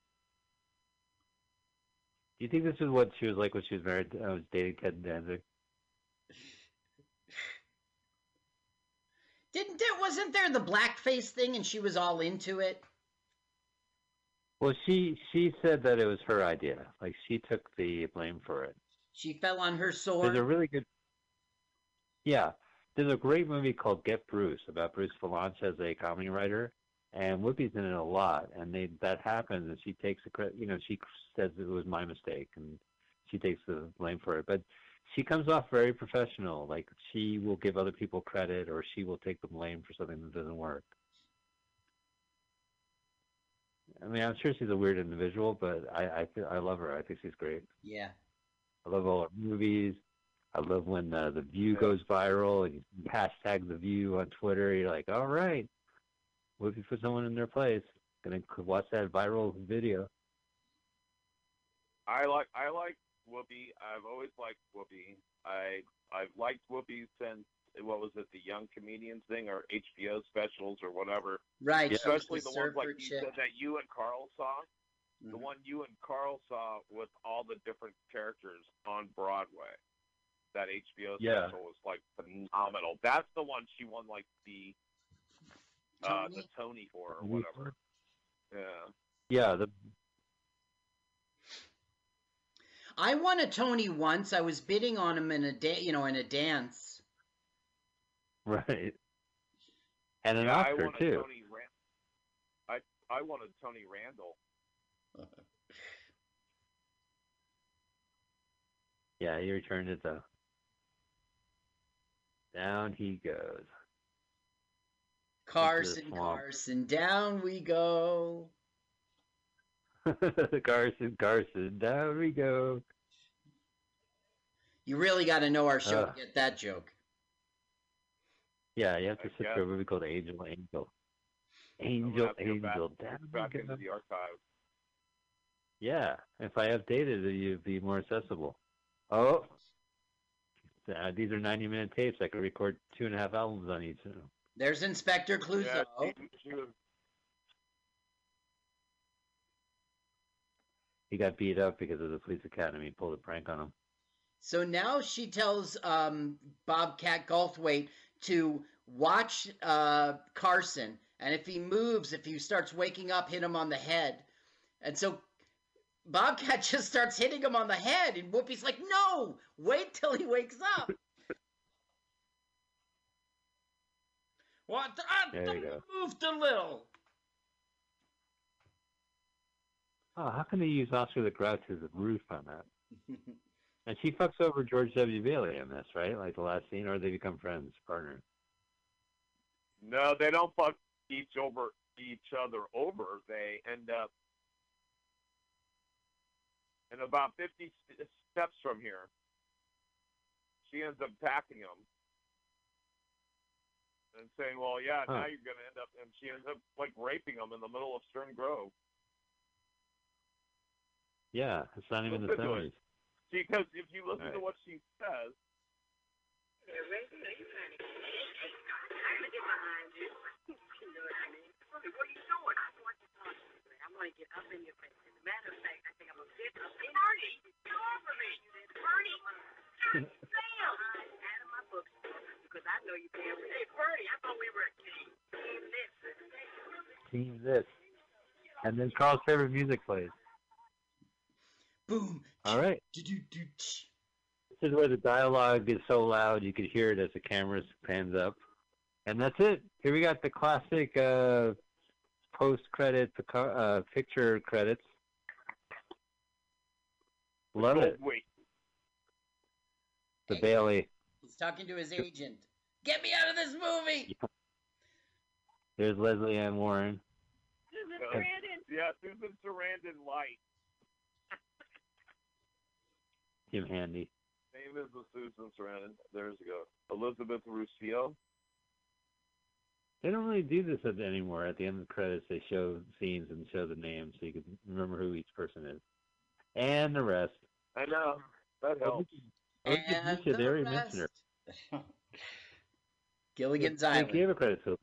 Do you think this is what she was like when she was married? I uh, was dating Ted Danson. (laughs) Didn't it? Wasn't there the blackface thing, and she was all into it? Well, she she said that it was her idea. Like she took the blame for it. She fell on her sword. There's a really good. Yeah, there's a great movie called Get Bruce about Bruce Vilanch as a comedy writer, and Whoopi's in it a lot. And they that happens, and she takes the credit. You know, she says it was my mistake, and she takes the blame for it. But she comes off very professional. Like she will give other people credit, or she will take the blame for something that doesn't work. I mean, I'm sure she's a weird individual, but I I, feel, I love her. I think she's great. Yeah. I love all her movies. I love when uh, the View goes viral and you hashtag the View on Twitter. You're like, all right, what if you put someone in their place? Gonna watch that viral video. I like I like Whoopi. I've always liked Whoopi. I I've liked Whoopi since what was it, the Young Comedians thing or HBO specials or whatever. Right. Yeah. she was Especially the ones like you said that you and Carl saw. The Mhm. one you and Carl saw with all the different characters on Broadway. That HBO Yeah. special was like phenomenal. That's the one she won like the uh, the Tony? Tony for or whatever. Yeah. Yeah, the I won a Tony once. I was bidding on him in a da- you know, in a dance. right, and an yeah, I Oscar won a too. Tony Ran- I I wanted Tony Randall. (laughs) Yeah, he returned it though. Down he goes. Carson. Carson, down we go. (laughs) Carson, Carson, down we go. You really got to know our show Ugh. to get that joke. Yeah, you have to I sit guess. through a movie called Angel Angel. I'm Angel have to back- Angel. That Back good. into the archives. Yeah, if I updated it, you'd be more accessible. Oh, uh, these are 90 minute tapes. I could record two and a half albums on each. of them. There's Inspector Clouseau. Yeah, she, she was He got beat up because of the police academy pulled a prank on him. So now she tells um, Bobcat Goldthwait to watch uh, Carson, and if he moves, if he starts waking up, hit him on the head. And so Bobcat (laughs) just starts hitting him on the head, and Whoopi's like, "No, wait till he wakes up." (laughs) what? I There you go. moved a little. Oh, how can they use Oscar the Grouch as a roof on that? (laughs) And she fucks over George W. Bailey in this, right? Like the last scene, or they become friends, partners. no, they don't fuck each over each other over. They end up and about fifty steps from here. She ends up attacking him and saying, "Well, yeah, Huh. now you're going to end up," and she ends up like raping him in the middle of Stern Grove. Yeah, it's not even the same. See 'cause if you Listen to it. seventies. Because if you listen to Right. what she says, (laughs) Team Team this. See this. And then Carl's favorite music plays. Boom. All right. This is where the dialogue is so loud you could hear it as the camera pans up. And that's it. Here we got the classic uh, post credit uh, picture credits. Love oh, it. wait, The Bailey. He's talking to his agent. Get me out of this movie. There's Lesley Ann Warren. Susan Brandon. yeah, Susan Sarandon Light. Jim Handy. Name is the Susan Sarandon. There's a go. Elizabeth Ruscio. They don't really do this anymore. At the end of the credits, they show scenes and show the names so you can remember who each person is. And the rest. I know. That helps. Oh, And Nisha, the they already mentioned her. rest. (laughs) Gilligan's They Island. gave a credit to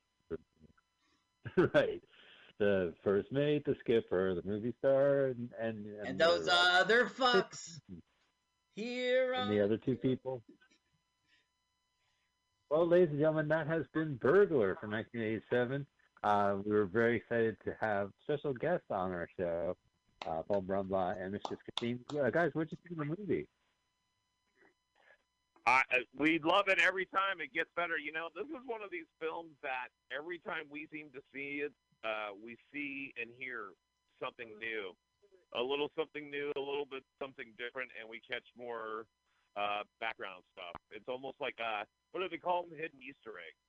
(laughs) right. The first mate, the skipper, the movie star, and and, and the those other- other fucks. (laughs) Here and the other two people. Well, ladies and gentlemen, that has been Burglar from 1987. Uh, we were very excited to have special guests on our show, uh, Paul Brumbaugh and Mr. Christine. Uh, guys, what did you think of the movie? I, I- we love it every time it gets better. You know, this is one of these films that every time we seem to see it, uh, we see and hear something new, a little something new, a little bit something different, and we catch more uh, background stuff. It's almost like uh, what do they call them? Hidden Easter eggs.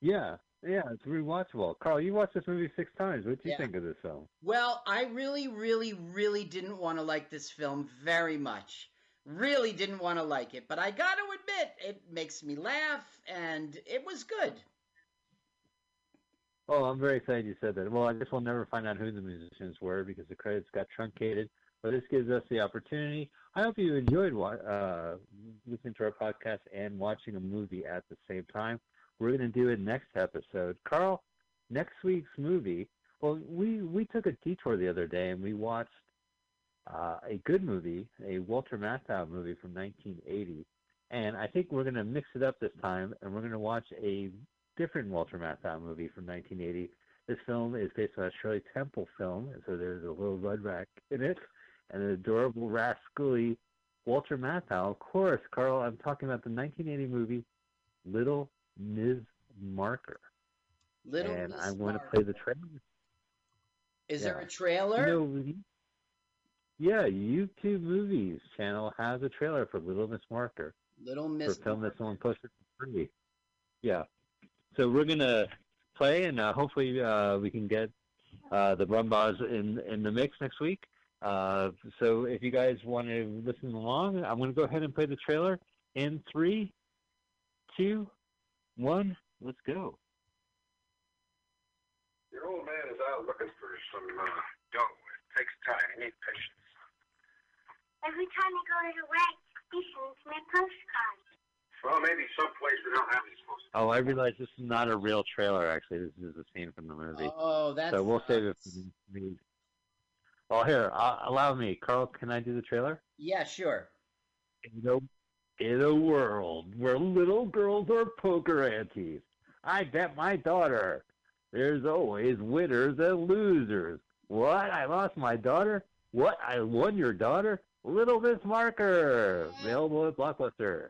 Yeah, yeah, it's rewatchable. Carl, you watched this movie six times. What do you Yeah. think of this film? Well, I really, really, really didn't want to like this film very much. Really didn't want to like it, but I got to admit, it makes me laugh, and it was good. Oh, I'm very excited you said that. Well, I guess we'll never find out who the musicians were because the credits got truncated. But this gives us the opportunity. I hope you enjoyed uh, listening to our podcast and watching a movie at the same time. We're going to do it next episode. Carl, next week's movie. Well, we we took a detour the other day and we watched uh, a good movie, a Walter Matthau movie from 1980. And I think we're going to mix it up this time, and we're going to watch a different Walter Matthau movie from 1980. This film is based on a Shirley Temple film, and so there's a little Rudrack in it, and an adorable rascally Walter Matthau. Of course, Carl, I'm talking about the 1980 movie Little Ms. Marker, Little and Miss I'm going to play the trailer. Is there a trailer? You know, yeah, YouTube Movies channel has a trailer for Little Miss Marker. Little for Miss a film that Marvel. someone posted for free. Yeah. So we're gonna play, and uh, hopefully uh, we can get uh, the Rumbas in in the mix next week. Uh, so if you guys want to listen along, I'm gonna go ahead and play the trailer in three, two, one. Let's go. Your old man is out looking for some uh, dough. It takes time. You need patience. Every time I go to the wax, he sends me a postcard. Well, maybe someplace we don't have these supposed Oh, I realize this is not a real trailer. Actually, this is a scene from the movie. Oh, that's so we'll save it for the movie. Well, here, uh, allow me, Carl. Can I do the trailer? Yeah, sure. In a, in a world where little girls are poker aunties, I bet my daughter. There's always winners and losers. What? I lost my daughter? What? I won your daughter? Little Miss Marker, available at Blockbuster.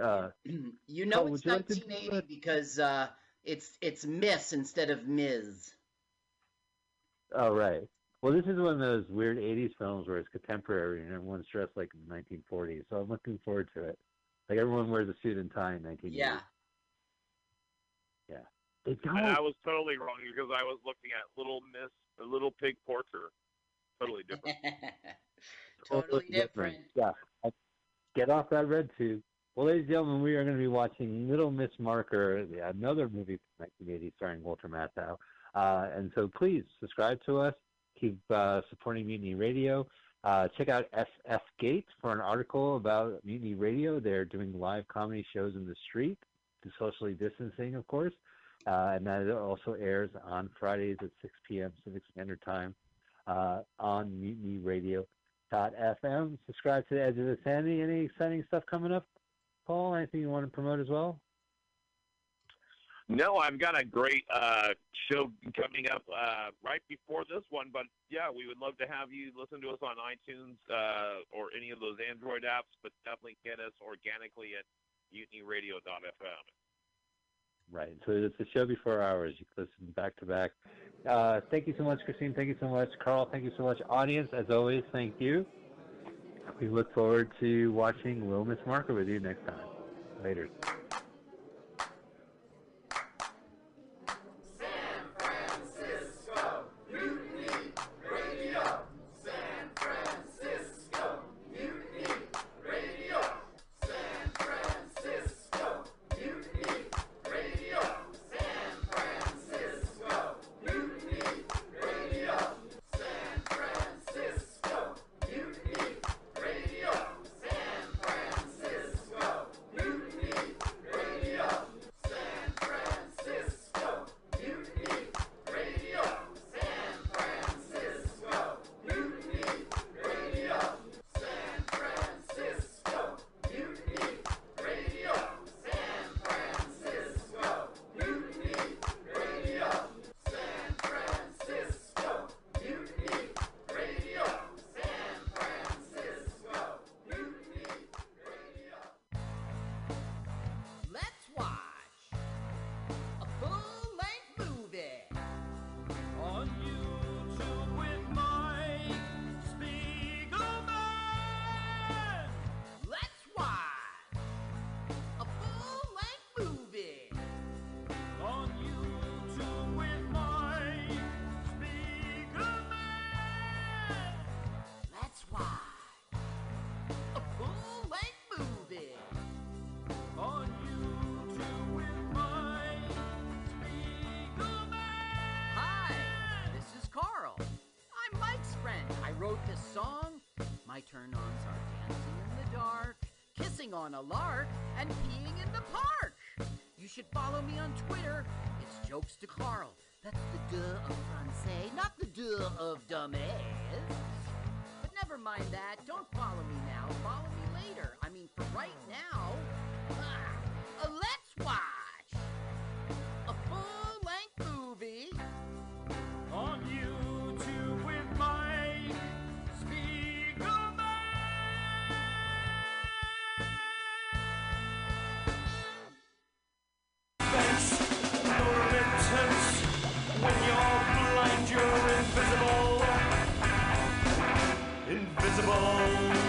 Uh, (clears throat) you know Oh, it's would you like 1980 because uh, it's it's Miss instead of Ms. oh, right. Well, this is one of those weird '80s films where it's contemporary and everyone's dressed like in the 1940s. So I'm looking forward to it. Like everyone wears a suit and tie in 1980s. Yeah. Yeah. They don't. And I was totally wrong because I was looking at Little Miss, Little Pig Porter. Totally different. (laughs) totally different. Yeah. Get off that red tube. Well, ladies and gentlemen, we are going to be watching Little Miss Marker, another movie from 1980 starring Walter Matthau. Uh, and so please subscribe to us. Keep uh, supporting Mutiny Radio. Uh, check out SF Gate for an article about Mutiny Radio. They're doing live comedy shows in the street, socially distancing, of course. Uh, and that also airs on Fridays at 6 p.m. Pacific Standard Time uh, on mutinyradio.fm. Subscribe to the Edge of the Sandy. Any exciting stuff coming up, Paul? Anything you want to promote as well? No, I've got a great uh, show coming up uh, right before this one, but yeah, we would love to have you listen to us on iTunes uh, or any of those Android apps, but definitely get us organically at mutinyradio.fm. Right. So it's a show before ours. You can listen back to back. Uh, thank you so much, Christine. Thank you so much, Carl. Thank you so much, audience. As always, thank you. We look forward to watching Little Miss Marker with you next time. Later. On a lark, and peeing in the park. You should follow me on Twitter. It's jokes to Carl. That's the duh of Francais, not the duh of dumbass. But never mind that. Don't follow me now. Follow Invisible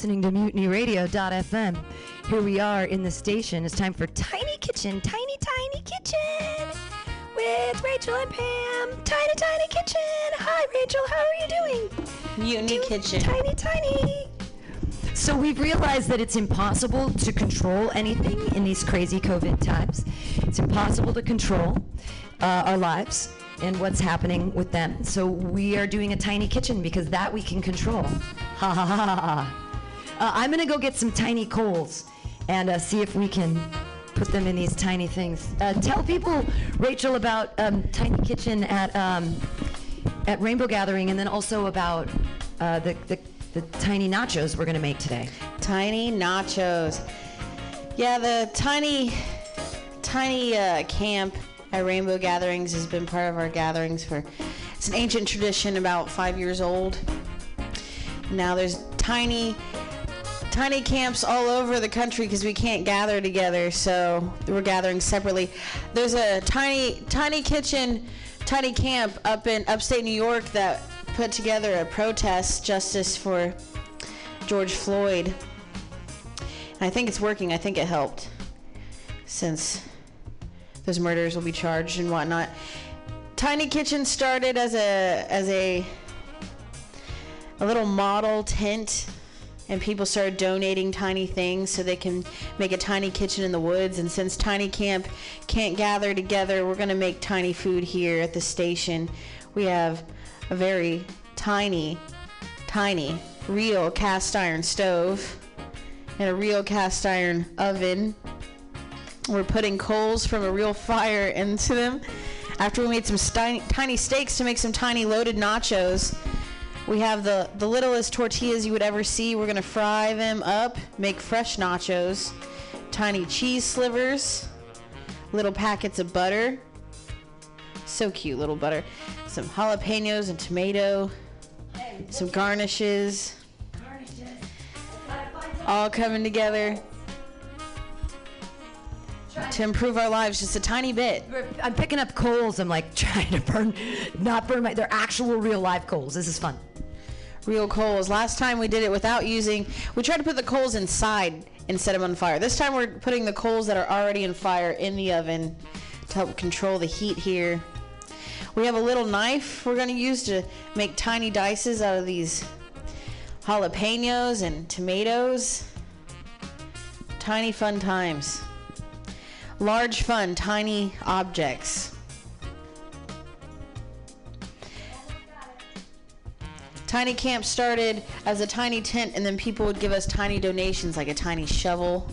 listening to MutinyRadio.fm. Here we are in the station. It's time for Tiny Kitchen, Tiny Tiny Kitchen with Rachel and Pam. Tiny Tiny Kitchen. Hi, Rachel. How are you doing? Mutiny Kitchen. Tiny Tiny. So we've realized that it's impossible to control anything in these crazy COVID times. It's impossible to control uh, our lives and what's happening with them. So we are doing a tiny kitchen because that we can control. Ha ha ha ha. Uh, I'm gonna go get some tiny coals and uh, see if we can put them in these tiny things. Uh, tell people, Rachel, about um, tiny kitchen at um, at Rainbow Gathering, and then also about uh, the, the the tiny nachos we're gonna make today. Tiny nachos. Yeah, the tiny, tiny uh, camp at Rainbow Gatherings has been part of our gatherings for. It's an ancient tradition, about five years old. Now there's tiny, tiny camps all over the country because we can't gather together, so we're gathering separately. There's a tiny, tiny kitchen, tiny camp up in upstate New York that put together a protest justice for George Floyd. And I think it's working. I think it helped since those murders will be charged and whatnot. Tiny Kitchen started as a as a a little model tent and people started donating tiny things so they can make a tiny kitchen in the woods. And since tiny camp can't gather together we're going to make tiny food here at the station. We have a very tiny tiny real cast iron stove and a real cast iron oven. We're putting coals from a real fire (laughs) into them. After we made some sti- tiny steaks to make some tiny loaded nachos we have the, the littlest tortillas you would ever see. We're going to fry them up, make fresh nachos, tiny cheese slivers, little packets of butter. So cute, little butter. Some jalapenos and tomato, some garnishes. All coming together to improve our lives just a tiny bit. I'm picking up coals. I'm like (laughs) trying to burn, not burn my. They're actual real live coals. This is fun. Real coals. Last time we did it without using, we tried to put the coals inside instead of on fire. This time we're putting the coals that are already in fire in the oven to help control the heat here. We have a little knife we're going to use to make tiny dices out of these jalapenos and tomatoes. Tiny fun times. Large fun, tiny objects. Tiny Camp started as a tiny tent, and then people would give us tiny donations, like a tiny shovel.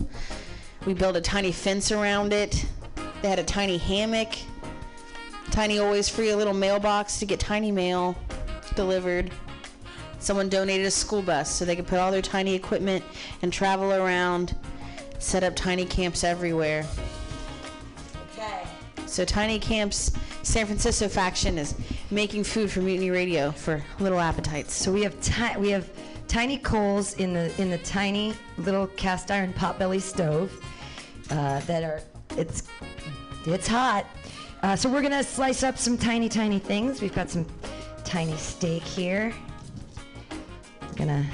We built a tiny fence around it. They had a tiny hammock. Tiny always free a little mailbox to get tiny mail delivered. Someone donated a school bus so they could put all their tiny equipment and travel around, set up tiny camps everywhere. So Tiny Camp's San Francisco faction is making food for Mutiny Radio for little appetites. So we have ti- we have tiny coals in the in the tiny little cast iron potbelly stove uh, that are it's it's hot. Uh, so we're gonna slice up some tiny tiny things. We've got some tiny steak here. Gonna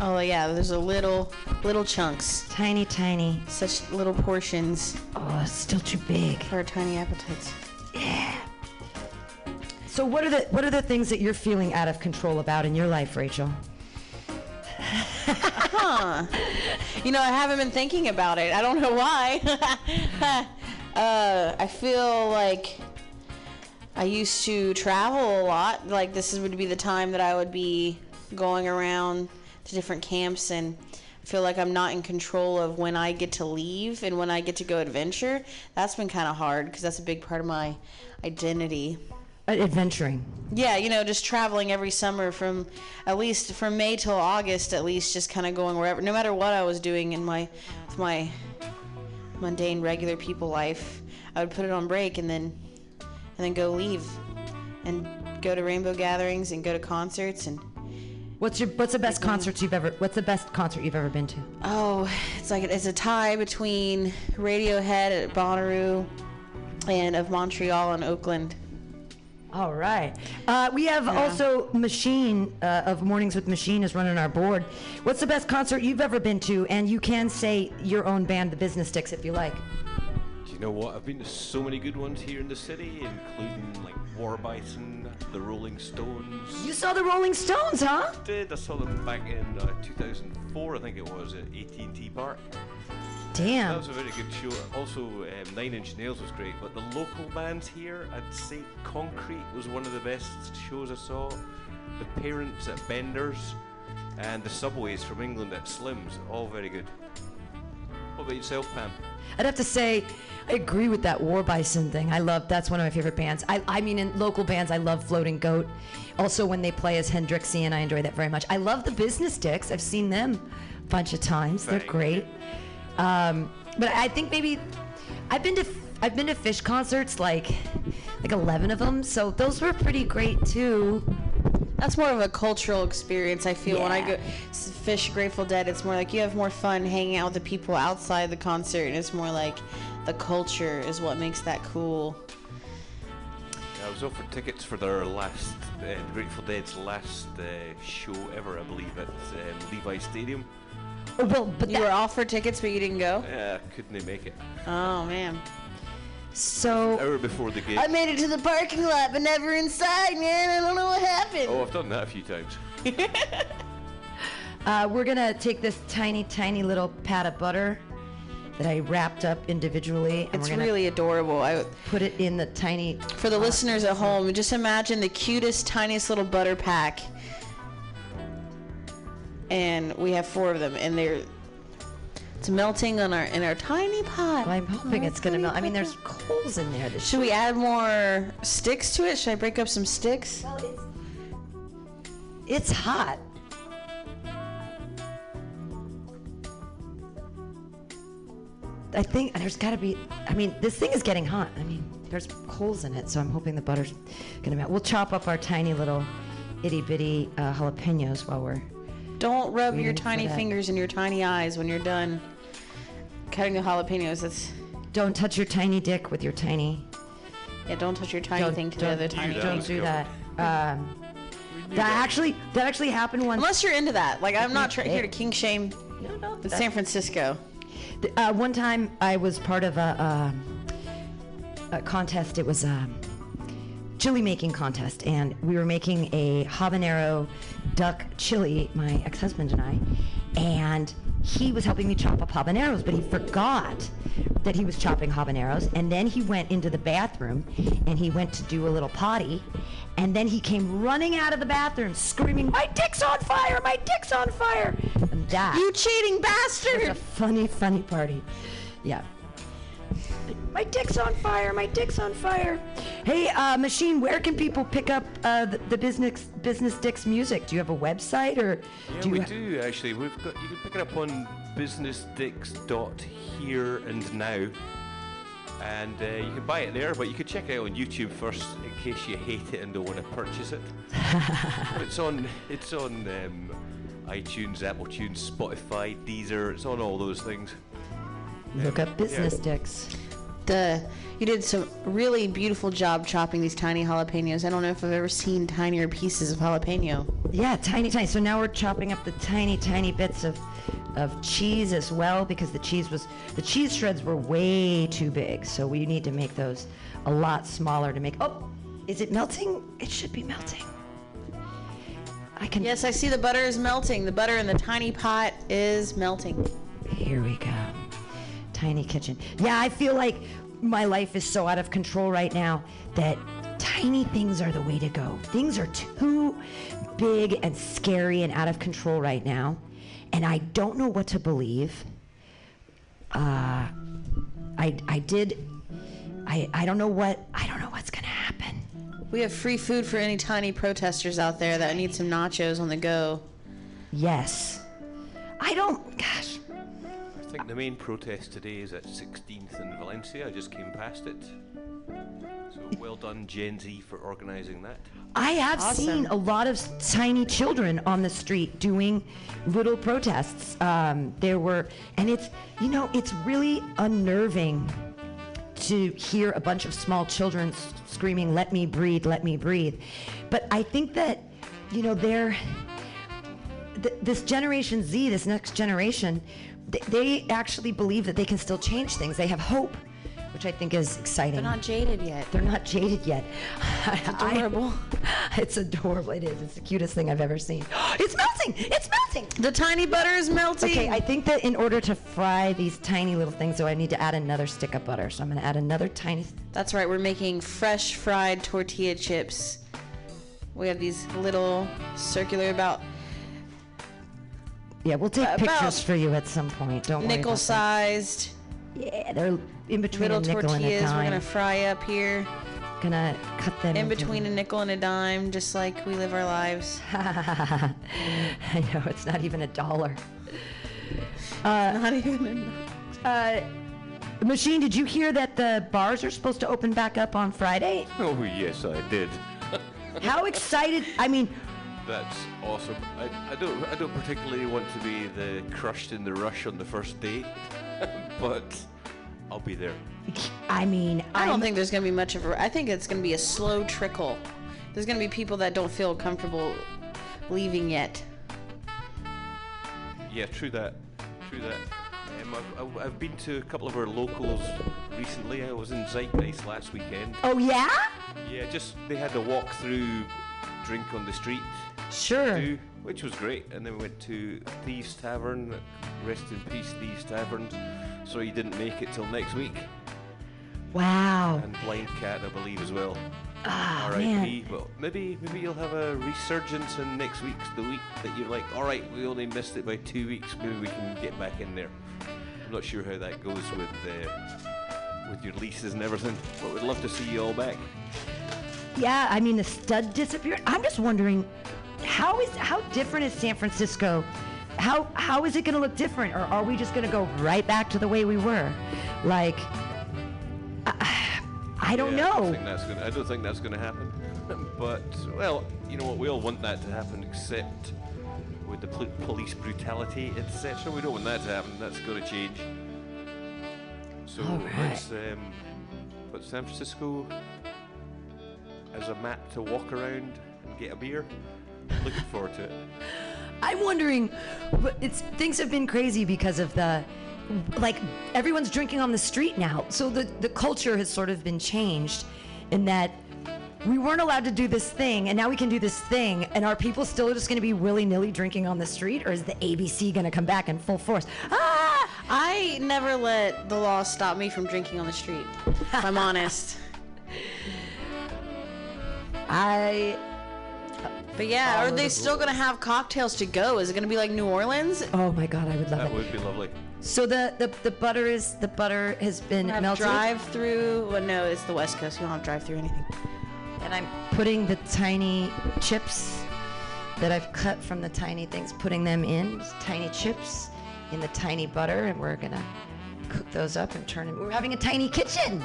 Oh yeah, there's a little little chunks, tiny tiny. such little portions Oh, it's still too big. for our tiny appetites. Yeah. So what are the what are the things that you're feeling out of control about in your life, Rachel? (laughs) You know, I haven't been thinking about it. I don't know why. (laughs) uh, I feel like I used to travel a lot. Like this would be the time that I would be going around to different camps and I feel like I'm not in control of when I get to leave and when I get to go adventure. That's been kind of hard because that's a big part of my identity. Uh, adventuring. Yeah, you know, just traveling every summer from at least from May till August, at least just kind of going wherever, no matter what I was doing in my my mundane regular people life, I would put it on break and then and then go leave and go to rainbow gatherings and go to concerts and What's your what's the best concert you've ever what's the best concert you've ever been to? oh, it's like it's a tie between Radiohead at Bonnaroo and of Montreal and Oakland. All right. Uh, we have Yeah. also Machine uh, of Mornings with Machine is running our board. What's the best concert you've ever been to? And you can say your own band, The Business Dicks, if you like. You know what? I've been to so many good ones here in the city, including like War Bison, the Rolling Stones. You saw the Rolling Stones, huh? did. I saw them back in uh, 2004, I think it was, at AT&T Park. Damn. That was a very good show. Also, um, Nine Inch Nails was great, but the local bands here, I'd say Concrete was one of the best shows I saw. The Parents at Bender's, and the Subways from England at Slim's, all very good. About yourself, Pam? I'd have to say, I agree with that War Bison thing. I love that's one of my favorite bands. I, I mean, in local bands, I love Floating Goat. Also, when they play as Hendrixian, I enjoy that very much. I love the Business Dicks. I've seen them a bunch of times. They're great. Um, but I think maybe I've been to I've been to Phish concerts like like 11 of them. So those were pretty great too. That's more of a cultural experience. I feel when I go Phish Grateful Dead, it's more like you have more fun hanging out with the people outside the concert, and it's more like the culture is what makes that cool. I was offered tickets for their last, uh, Grateful Dead's last uh, show ever, I believe, at um, Levi Stadium. Oh, well, but You were offered tickets, but you didn't go. Yeah, couldn't make it. Oh man. So Hour before the gig. I made it to the parking lot, but never inside, man. I don't know what happened. Oh, I've done that a few times. (laughs) Uh, we're gonna take this tiny, tiny little pat of butter that I wrapped up individually, and It's we're really adorable. I, put it in the tiny. for the listeners at home, just imagine the cutest, tiniest little butter pack. And we have four of them, and they're it's melting on our in our tiny pot. I'm hoping it's gonna melt. I mean, there's coals in there. Should we add more sticks to it? Should I break up some sticks? Well, It's it's hot. I think there's got to be. I mean, this thing is getting hot. I mean, there's coals in it, so I'm hoping the butter's gonna melt. We'll chop up our tiny little itty bitty uh, jalapenos while we're. Don't rub your tiny fingers in your tiny eyes when you're done cutting the jalapenos. That's Don't touch your tiny dick with your tiny. yeah. Don't touch your tiny Don't- thing to the don't- other tiny Don't do that. Um, that actually, that actually happened once. Unless you're into that. Like I'm not try- here to king shame. No, the San Francisco. Th- Uh, one time I was part of a, a, a contest. It was a chili making contest, and we were making a habanero duck chili, my ex husband and I. And he was helping me chop up habaneros, but he forgot that he was chopping habaneros. And then he went into the bathroom and he went to do a little potty. And then he came running out of the bathroom screaming, My dick's on fire! My dick's on fire! And that You cheating was bastard! a funny, funny party. Yeah. My dick's on fire. My dick's on fire. Hey, uh, machine, where can people pick up uh, the, the business business dicks music? Do you have a website or Yeah, do you we ha- do actually. We've got you can pick it up on businessdicks.here and now, and uh, you can buy it there. But you could check it out on YouTube first in case you hate it and don't want to purchase it. (laughs) it's on it's on um, iTunes, Apple Tunes, Spotify, Deezer. It's on all those things. look up business dicks? The you did some really beautiful job chopping these tiny jalapenos. I don't know if I've ever seen tinier pieces of jalapeno. Yeah, tiny, tiny. So now we're chopping up the tiny, tiny bits of of cheese as well because the cheese was the cheese shreds were way too big. So we need to make those a lot smaller to make. Oh, is it melting? It should be melting. I can. Yes, I see the butter is melting. The butter in the tiny pot is melting. Here we go. Tiny kitchen. Yeah, I feel like my life is so out of control right now that tiny things are the way to go. Things are too big and scary and out of control right now. And I don't know what to believe. Uh, I, I did. I, I don't know what. I don't know what's going to happen. We have free food for any tiny protesters out there that need some nachos on the go. Yes. I don't. Gosh. I think the main protest today is at 16th in Valencia. I just came past it. So well done, Gen Z, for organising that. I have seen a lot of tiny children on the street doing little protests. Um, there were, and it's, you know, it's really unnerving to hear a bunch of small children s- screaming, "Let me breathe, let me breathe." But I think that, you know, they're th- this Generation Z, this next generation, th- they actually believe that they can still change things. They have hope, which I think is exciting. They're not jaded yet. They're not jaded yet. It's (laughs) adorable. (laughs) it's adorable. It is. It's the cutest thing I've ever seen. (gasps) it's melting. It's melting. The tiny butter is melting. Okay, I think that in order to fry these tiny little things, though, I need to add another stick of butter. So I'm going to add another tiny. That's right. We're making fresh fried tortilla chips. We have these little circular about Yeah, we'll take About pictures for you at some point. Don't worry. nickel about that. sized Yeah, they're in between little a nickel and a tortillas. We're dime. gonna fry up here Gonna cut them in into- between a nickel and a dime, just like we live our lives. (laughs) I know it's not even a dollar. Uh, not even. Uh, Machine, did you hear that the bars are supposed to open back up on Friday? Oh yes, I did. How excited! I mean, That's awesome. I, I don't I don't particularly want to be the crushed in the rush on the first day, (laughs) but I'll be there. I mean, I don't think there's gonna be much of a. I think it's gonna be a slow trickle. There's gonna be people that don't feel comfortable leaving yet. Yeah, true that. True that. Um, I've, I've, I've been to a couple of our locals recently. I was in Zeitgeist last weekend. Oh yeah? Yeah, just they had a walk through drink on the street. Sure. Do, which was great. And then we went to Thieves Tavern. Rest in peace, Thieves Tavern. So he didn't make it till next week. Wow. And Blind Cat, I believe, as well. Ah, R.I.P. But maybe maybe you'll have a resurgence in next week's the week that you're like, all right, we only missed it by two weeks. Maybe we can get back in there. I'm not sure how that goes with uh, with your leases and everything, but we'd love to see you all back. Yeah, I mean the stud disappeared. I'm just wondering, how is how different is San Francisco? How how is it going to look different, or are we just going to go right back to the way we were? Like, I, I don't Yeah, know. don't think that's gonna, I don't think that's going to happen. (laughs) but well, you know what? We all want that to happen, except with the pol- police brutality, etc. We don't want that to happen. That's got to change. So right. let's um, put San Francisco as a map to walk around and get a beer. Looking forward to it. (laughs) I'm wondering, but it's things have been crazy because of the like everyone's drinking on the street now. So the the culture has sort of been changed in that we weren't allowed to do this thing and now we can do this thing and are people still just going to be willy-nilly drinking on the street or is the ABC going to come back in full force? Ah! I never let the law stop me from drinking on the street. If I'm (laughs) honest. I. But yeah, are they the still gonna have cocktails to go? Is it gonna be like New Orleans? Oh my god, I would love That it. would be lovely. So the, the the butter is the butter has been Have melted. drive through. Well, no, it's the West Coast. You don't have drive through anything. And I'm putting the tiny chips that I've cut from the tiny things, putting them in, tiny chips in the tiny butter, and we're gonna cook those up and turn them. We're having a tiny kitchen.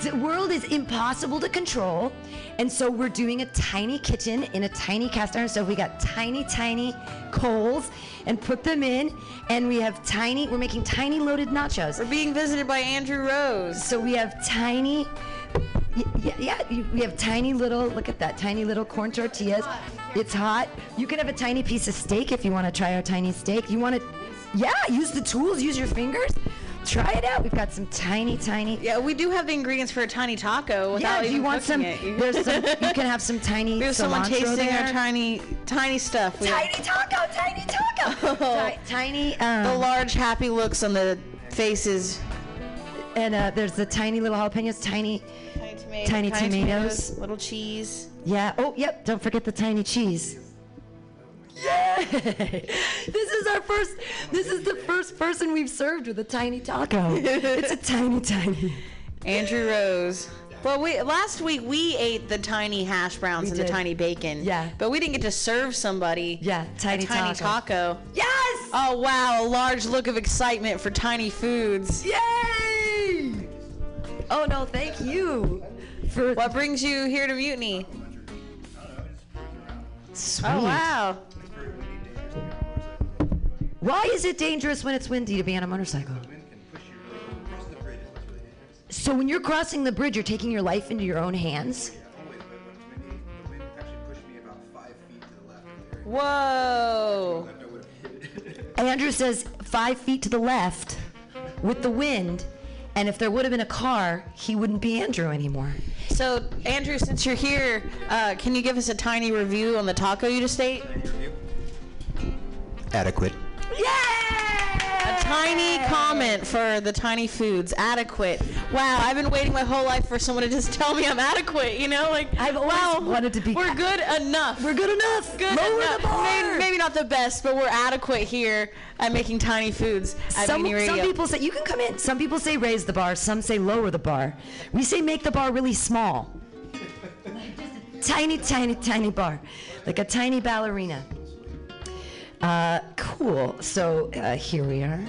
The world is impossible to control, and so we're doing a tiny kitchen in a tiny cast iron stove. We got tiny, tiny coals and put them in, and we have tiny. We're making tiny loaded nachos. We're being visited by Andrew Rose. So we have tiny Yeah, yeah, you, we have tiny little, look at that, tiny little corn tortillas. It's hot. You can have a tiny piece of steak if you want to try our tiny steak. You want to, yeah, use the tools, use your fingers. Try it out. We've got some tiny, tiny. Yeah, we do have the ingredients for a tiny taco. Yeah, Without if you want some, it. (laughs) there's some, you can have some tiny We have someone tasting there. our tiny, tiny stuff. We have- Tiny taco, tiny taco. (laughs) Ti- tiny, um, the large happy looks on the faces. and uh, there's the tiny little jalapenos, tiny, Tiny, tomato, Tiny tomatoes. little cheese. Yeah. Oh, yep. Don't forget the tiny cheese. Yay! (laughs) This is our first. This is the first person we've served with a tiny taco. It's a (laughs) tiny, tiny. Andrew Rose. Well, we last week we ate the tiny hash browns We and did. the tiny bacon. Yeah. But we didn't get to serve somebody. Yeah, tiny a tiny taco. taco. Yes! Oh wow, a large look of excitement for tiny foods. Yay! Oh no, thank you. For What brings you here to Mutiny? Sweet. Oh wow. Why is it dangerous when it's windy to be on a motorcycle? So when you're crossing the bridge, you're taking your life into your own hands. Whoa. (laughs) Andrew says five feet to the left with the wind, and if there would have been a car, he wouldn't be Andrew anymore. So, Andrew, since you're here, uh, can you give us a tiny review on the taco you just ate? Adequate. A tiny comment for the tiny foods. Adequate. Wow, I've been waiting my whole life for someone to just tell me I'm adequate. You know, like I've always wow, wanted to be. We're good enough. We're good enough. Good Lower enough. the bar. Maybe, maybe not the best, but we're adequate here at making tiny foods at Some, some people say you can come in. Some people say raise the bar. Some say lower the bar. We say make the bar really small. (laughs) tiny, tiny, tiny bar, like a tiny ballerina. Uh, cool. So uh, here we are,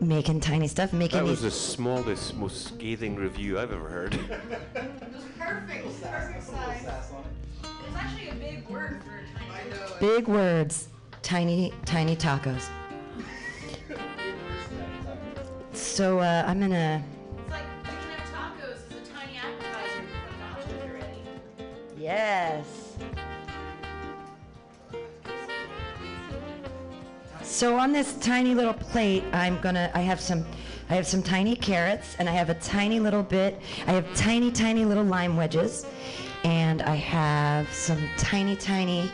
making tiny stuff, making That was the smallest, most scathing review I've ever heard. (laughs) Perfect. Perfect size. It's actually a big word for tiny. Big words, tiny, tiny tacos. So uh, I'm gonna. Like you can have tacos as a tiny appetizer before nachos are ready. Yes. So on this tiny little plate, I'm gonna. I have some. I have some tiny carrots, and I have a tiny little bit. I have tiny, tiny little lime wedges, and I have some tiny, tiny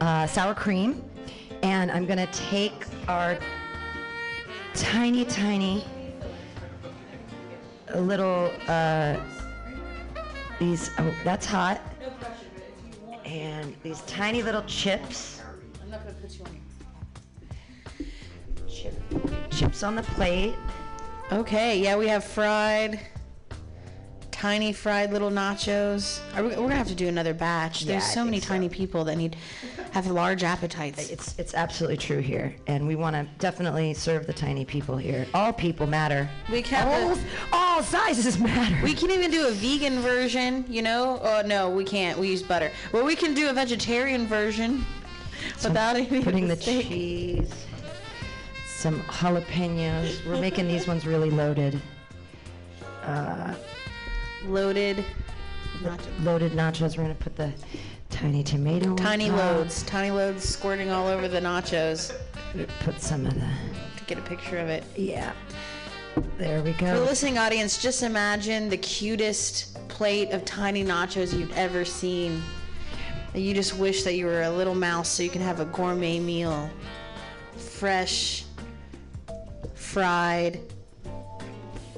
uh, sour cream, and I'm gonna take our tiny, tiny little. Uh, these. Oh, that's hot. And these tiny little chips. Chips on the plate. Okay, yeah, we have fried, tiny fried little nachos. Are we, we're gonna have to do another batch. There's I so many so. tiny people that need have large appetites. It's it's absolutely true here, and we want to definitely serve the tiny people here. All people matter. We can all, all sizes matter. We can even do a vegan version, you know? Oh no, we can't. We use butter. Well, we can do a vegetarian version without any putting the steak. cheese, some jalapenos. We're making these ones really loaded. Uh, loaded. Loaded nachos. We're gonna put the tiny tomato. Tiny loads, tiny loads squirting all over the nachos. Put some of the. To get a picture of it. Yeah. There we go. For the listening audience, just imagine the cutest plate of tiny nachos you've ever seen. You just wish that you were a little mouse so you can have a gourmet meal. Fresh, fried,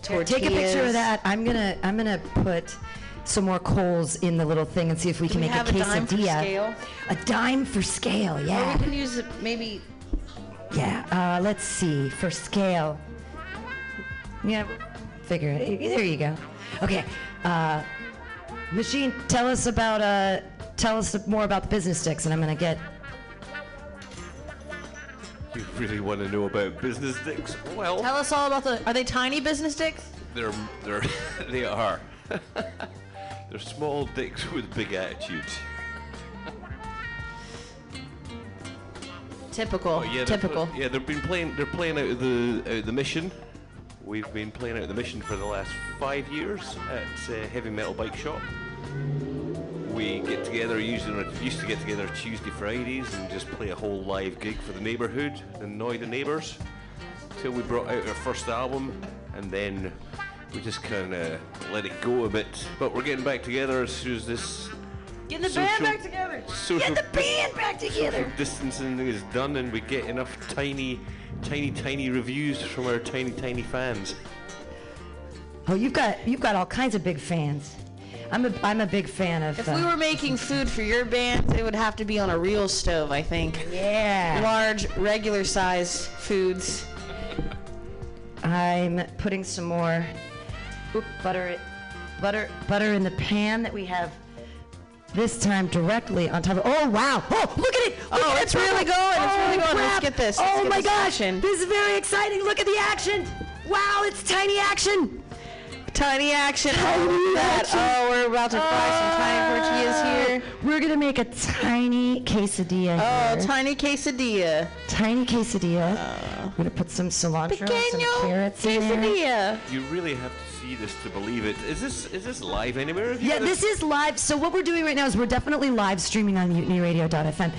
Here, Take a picture of that. I'm gonna I'm gonna put some more coals in the little thing and see if we Do can we make a a dime for quesadilla. scale? A dime for scale, Or yeah. we can use it maybe. Yeah. Uh, let's see for scale. Yeah, figure it. There you go. Okay. Uh, machine, tell us about uh, tell us more about the business sticks, and I'm gonna get. (laughs) You really want to know about business dicks? Well, Tell us all about the. Are they tiny business dicks? they're they're (laughs) they are. (laughs) they're small dicks with big attitudes. Typical. Oh, yeah, they're- typical. Yeah, they've been playing. They're playing out of the out of the mission. We've been playing out of the mission for the last five years at uh, Heavy Metal Bike Shop. We get together usually used to get together Tuesday Fridays and just play a whole live gig for the neighbourhood, annoy the neighbours, till we brought out our first album, and then we just kind of let it go a bit. But we're getting back together as soon as this Getting the social- band back together. social Get the band back together. social distancing is done and we get enough tiny, tiny, tiny reviews from our tiny, tiny fans. Oh, you've got you've got all kinds of big fans. I'm a I'm a big fan of. If uh, we were making food for your band, it would have to be on a real stove, I think. Yeah. Large, regular size foods. I'm putting some more oop, butter, butter, butter in the pan that we have this time directly on top of. Oh wow! Oh, look at it! Look Oh, at it it's really purple. going, it's Oh, really going. Let's get this, let's Oh get my this gosh! action. This is very exciting. Look at the action! Wow, it's tiny action. Tiny action. oh, that. Oh, we're about to fry some ah. tiny tortillas here. We're gonna make a tiny quesadilla. Oh, here. tiny quesadilla. tiny quesadilla. Ah. We're gonna put some cilantro, some Pequeño carrots in there. quesadilla. You really have to see this to believe it. Is this is this live anywhere? Yeah, this is live. So what we're doing right now is we're definitely live streaming on mutinyradio.fm.